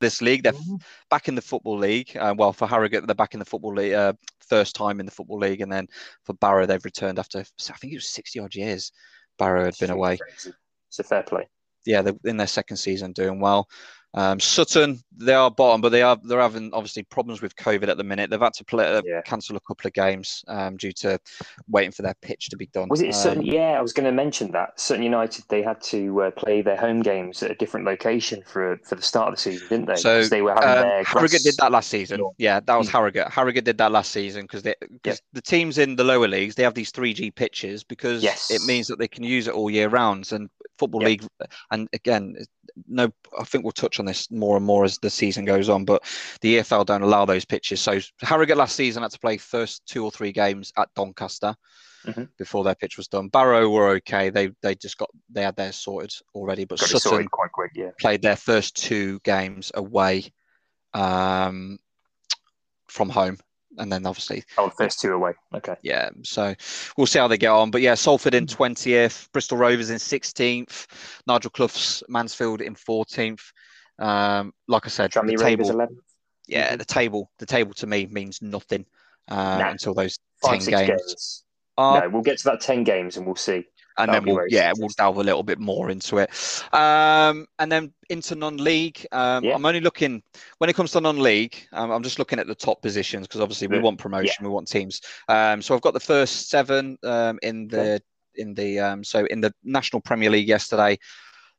This league, they're Mm. back in the football league. Uh, well, for Harrogate, they're back in the football league, uh, first time in the football league, and then for Barrow, they've returned after I think it was sixty odd years. Barrow had been away. Crazy. It's a fair play. Yeah, they're in their second season, doing well. Um, Sutton, they are bottom, but they are they're having obviously problems with COVID at the minute. They've had to play, uh, Yeah. cancel a couple of games um, due to waiting for their pitch to be done. Was it Sutton? Um, yeah, I was going to mention that Sutton United. They had to uh, play their home games at a different location for for the start of the season, didn't they? So 'Cause they were having um, their Harrogate did that last season. Yeah, that was Mm. Harrogate. Harrogate did that last season because they because the teams in the lower leagues they have these 3G pitches because Yes. it means that they can use it all year round. And football Yep. league, and again, no, I think we'll touch on this more and more as the season goes on. But the EFL don't allow those pitches. So Harrogate last season had to play first two or three games at Doncaster. Mhm. Before their pitch was done, Barrow were okay. They they just got they had theirs sorted already, but Got Sutton quite quick. Yeah. played their first two games away um, from home, and then obviously, Oh, the first two away. Okay. yeah. So we'll see how they get on. But yeah, Salford in twentieth, Bristol Rovers in sixteenth, Nigel Clough's Mansfield in fourteenth. Um, like I said, the table, 11. yeah, the table, the table to me means nothing uh, until those Five, ten six games. games. are no, we'll get to that 10 games and we'll see. And That'll then we'll yeah we'll delve a little bit more into it. Um and then into non-league. Um Yeah. i'm only looking when it comes to non-league um, i'm just looking at the top positions because obviously we want promotion we want teams. Um so i've got the first seven um in the in the um so in the national premier league yesterday.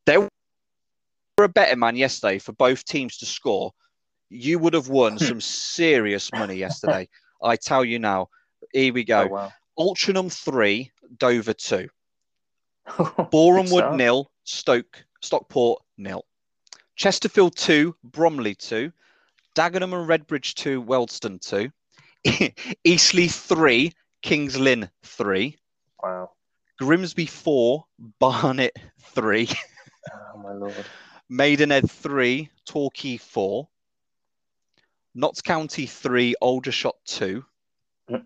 There were a better man yesterday for both teams to score. You would have won some serious money yesterday i tell you now. Here we go. Oh, wow. Altrincham 3 dover 2 Good Borehamwood nil, Stoke Stockport nil. Chesterfield two, Bromley two, Dagenham and Redbridge two, Wealdstone two, Eastleigh three, Kings Lynn three, Wow. Grimsby four, Barnet three, Oh, my lord. Maidenhead three, Torquay four, Notts County three, Aldershot two, mm.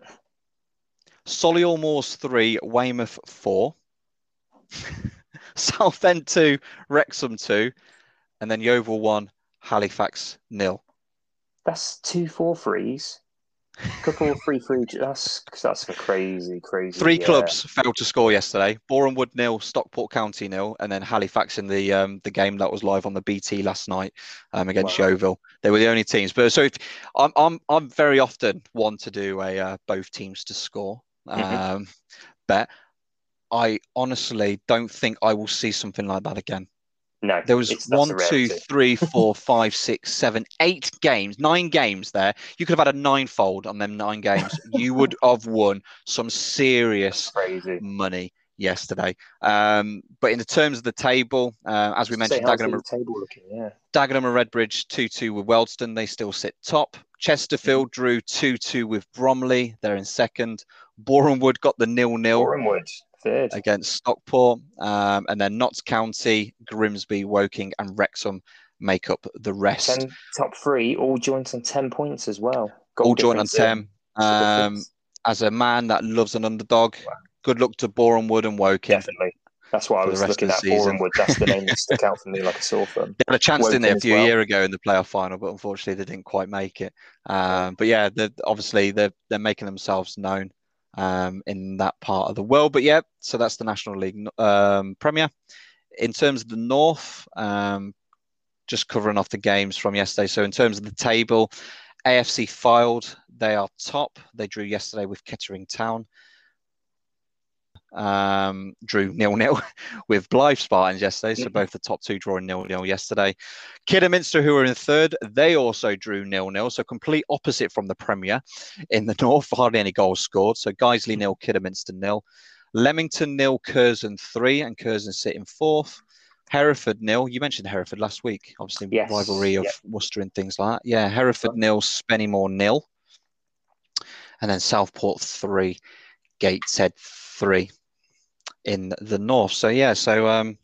Solihull Moors three, Weymouth four, Southend two, Wrexham two, and then Yeovil one, Halifax nil. That's two four threes. Couple of free free. That's that's some crazy, crazy. Three uh, clubs failed to score yesterday. Boreham Wood nil, Stockport County nil, and then Halifax in the um, the game that was live on the BT last night um, against Wow. Yeovil. They were the only teams. But so if, I'm I'm I'm very often one to do a uh, both teams to score Mhm. um, bet. I honestly don't think I will see something like that again. No, There was one, two, three, four, five, six, seven, eight games, nine games there. You could have had a ninefold on them nine games. you would have won some serious Crazy. money yesterday. Um, but in the terms of the table, uh, as we mentioned, Dagenham, table looking? Yeah. Dagenham and Redbridge 2 2 with Wealdstone. They still sit top. Chesterfield drew 2 2 with Bromley. They're in second. Borehamwood got the nil nil Borehamwood third. against Stockport. Um, and then Notts County, Grimsby, Woking, and Wrexham make up the rest. Ten top three, all joint on ten points as well. Goal All joint on 10. uh, Um, as a man that loves an underdog, Wow. good luck to Borehamwood and Woking. Definitely. That's what I was looking at. the season. Borehamwood. That's the name that stuck out for me like a sore thumb. They had a chance, didn't they, a few well. year ago in the playoff final, but unfortunately they didn't quite make it. Um, but yeah, obviously they're they're making themselves known um, in that part of the world. But yeah, so that's the National League um, Premier. In terms of the North, um, just covering off the games from yesterday. So in terms of the table, AFC Fylde. They are top. They drew yesterday with Kettering Town. Um, drew nil nil with Blyth Spartans yesterday. So both the top two drawing nil nil yesterday. Kidderminster, who were in third, they also drew nil nil. So complete opposite from the Premier in the North. Hardly any goals scored. So Guiseley nil, Kidderminster nil. Leamington nil, Curzon three, and Curzon sitting fourth. Hereford nil. You mentioned Hereford last week. Obviously, Yes, rivalry of yeah. Worcester and things like that. Yeah, Hereford nil, Spennymoor nil, and then Southport three, Gateshead three in the north. So yeah, so um,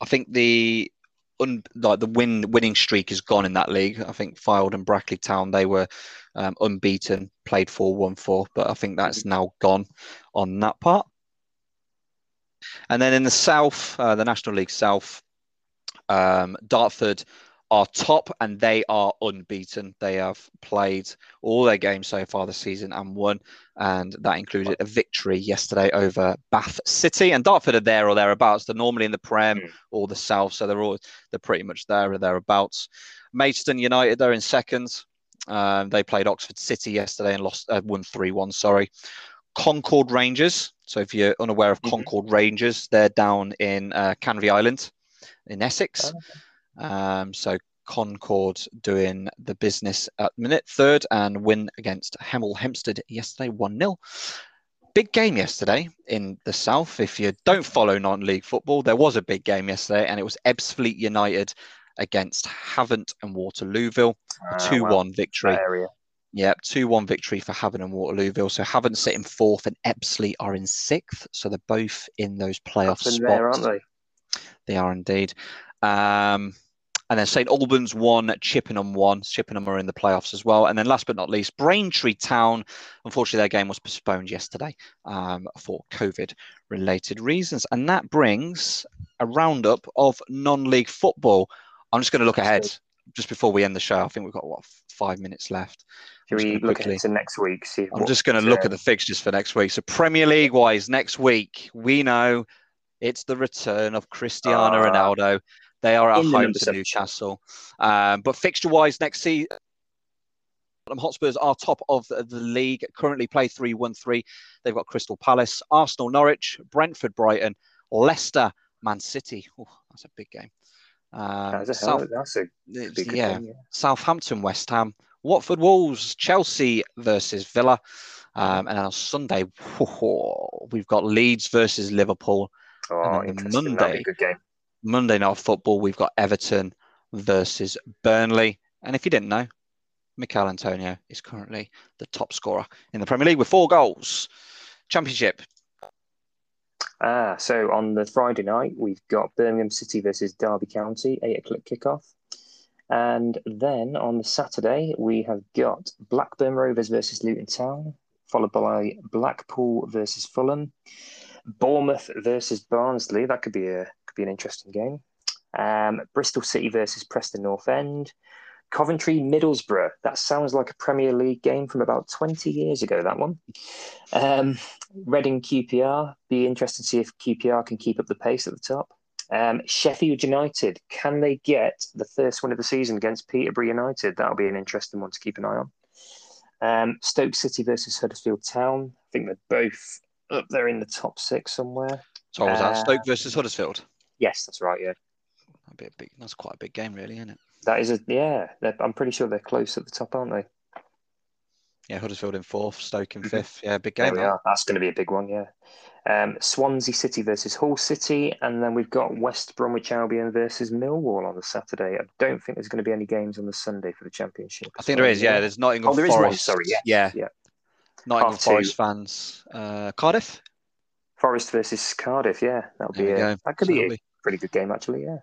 I think the un, like the win winning streak is gone in that league. I think Fylde and Brackley Town they were um, unbeaten, played four one four, but I think that's now gone on that part. And then in the south, uh, the National League South, um, Dartford are top and they are unbeaten. They have played all their games so far this season and won, and that included a victory yesterday over Bath City and Dartford are there or thereabouts. They're normally in the Prem mm. or the South, so they're all they're pretty much there or thereabouts. Maidstone United they're in second. Um, they played Oxford City yesterday and lost, uh, won three one. Sorry. Concord Rangers. So if you're unaware of mm-hmm. Concord Rangers, they're down in uh, Canvey Island in Essex. Oh, okay. Um, so Concord doing the business at minute third and win against Hemel Hempstead yesterday 1 0. Big game yesterday in the south. If you don't follow non league football, there was a big game yesterday and it was Ebbsfleet United against Havant and Waterlooville. A 2 1 well, victory. Yep, 2 1 victory for Havant and Waterlooville. So Havant sit in fourth and Ebbsfleet are in sixth. So they're both in those playoff spots. There, aren't they? They are indeed. Um, and then St Albans won, Chippenham won. Chippenham are in the playoffs as well. And then last but not least, Braintree Town. Unfortunately, their game was postponed yesterday um, for COVID related reasons. And that brings a roundup of non league football. I'm just going to look ahead just before we end the show. I think we've got, what, five minutes left. Should we look ahead to next week? See I'm just going to look at the fixtures for next week. So, Premier League wise, next week, we know it's the return of Cristiano uh, Ronaldo. They are at home to Newcastle. Um, but fixture wise, next season, Hotspurs are top of the, the league, currently play 3 1 3. They've got Crystal Palace, Arsenal, Norwich, Brentford, Brighton, Leicester, Man City. Ooh, that's a big game. Um, that's a, South, that's a big yeah, game, yeah. Southampton, West Ham, Watford, Wolves, Chelsea versus Villa. Um, and on Sunday, whoa, we've got Leeds versus Liverpool. Oh, and Monday, good game. Monday Night Football, we've got Everton versus Burnley. And if you didn't know, Michail Antonio is currently the top scorer in the Premier League with four goals. Championship. Ah, so on the Friday night, we've got Birmingham City versus Derby County, eight o'clock kickoff. And then on the Saturday, we have got Blackburn Rovers versus Luton Town, followed by Blackpool versus Fulham. Bournemouth versus Barnsley. That could be a be an interesting game. Um, Bristol City versus Preston North End. Coventry Middlesbrough. That sounds like a Premier League game from about 20 years ago, that one. Um, Reading QPR. Be interested to see if QPR can keep up the pace at the top. Um, Sheffield United. Can they get the first win of the season against Peterborough United? That'll be an interesting one to keep an eye on. Um, Stoke City versus Huddersfield Town. I think they're both up there in the top six somewhere. So was that uh, Stoke versus Huddersfield? Yes, that's right. Yeah, a big. That's quite a big game, really, isn't it? That is a yeah. I'm pretty sure they're close at the top, aren't they? Yeah, Huddersfield in fourth, Stoke in mm-hmm. fifth. Yeah, big game. That. That's going to be a big one. Yeah. Um, Swansea City versus Hull City, and then we've got West Bromwich Albion versus Millwall on the Saturday. I don't think there's going to be any games on the Sunday for the Championship. I think there is. Yeah, there's Nottingham oh, there Forest. Is sorry, yeah, yeah, yeah. Nottingham Half Forest two. fans. Uh, Cardiff. Forest versus Cardiff. Yeah, that'll be a, that could be a pretty good game actually. Yeah.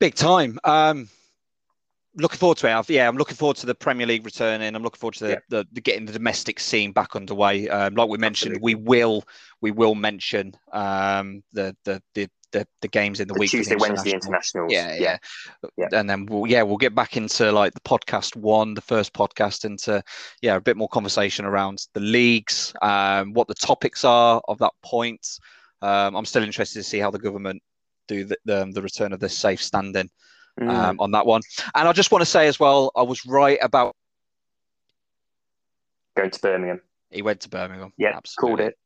Big time. Um, looking forward to it. Yeah, I'm looking forward to the Premier League returning. I'm looking forward to the, yeah. the, the getting the domestic scene back underway. Um, like we mentioned, Absolutely. we will we will mention um, the, the the the, the games in the, the week. Tuesday, Wednesday internationals. Yeah, yeah, yeah, And then we'll yeah we'll get back into like the podcast one, the first podcast, into yeah a bit more conversation around the leagues, um, what the topics are of that point. Um, I'm still interested to see how the government do the the, the return of the safe standing mm. um, on that one. And I just want to say as well, I was right about going to Birmingham. He went to Birmingham. Yeah, called it.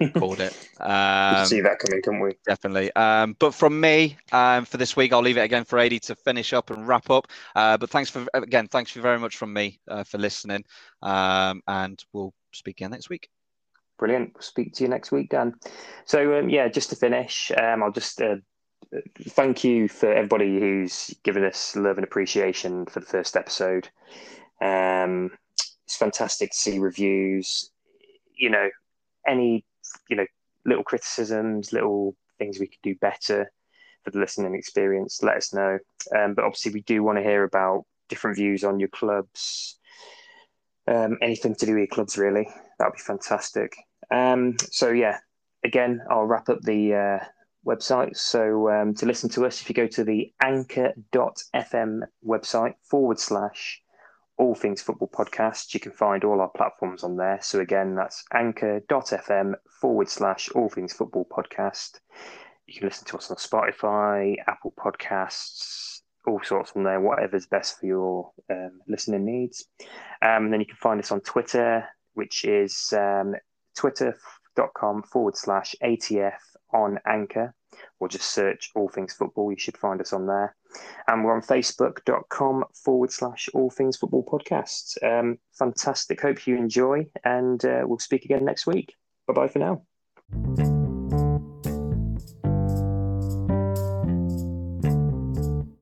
called it. Um, see that coming, couldn't we? Definitely. Um, but from me, um, for this week, I'll leave it again for Adie to finish up and wrap up. Uh, but thanks for again, thanks you very much from me uh, for listening, um, and we'll speak again next week. Brilliant. We'll speak to you next week, Dan. So um, yeah, just to finish, um, I'll just uh, thank you for everybody who's given us love and appreciation for the first episode. Um, it's fantastic to see reviews. You know, any you know little criticisms, little things we could do better for the listening experience, let us know. Um, but obviously, we do want to hear about different views on your clubs, um, anything to do with your clubs, really. That would be fantastic. Um, so yeah, again, I'll wrap up the uh, website. So um, to listen to us, if you go to the anchor.fm website forward slash all things football podcast, you can find all our platforms on there. So again, that's anchor.fm forward slash all things football podcast. You can listen to us on Spotify, Apple Podcasts, all sorts on there, whatever's best for your um, listening needs. Um, and then you can find us on Twitter, which is um, twitter.com forward slash ATF on Anchor, or just search All Things Football. You should find us on there. And we're on facebook.com forward slash All Things Football Podcasts. Um, fantastic. Hope you enjoy, and uh, we'll speak again next week. Bye bye for now.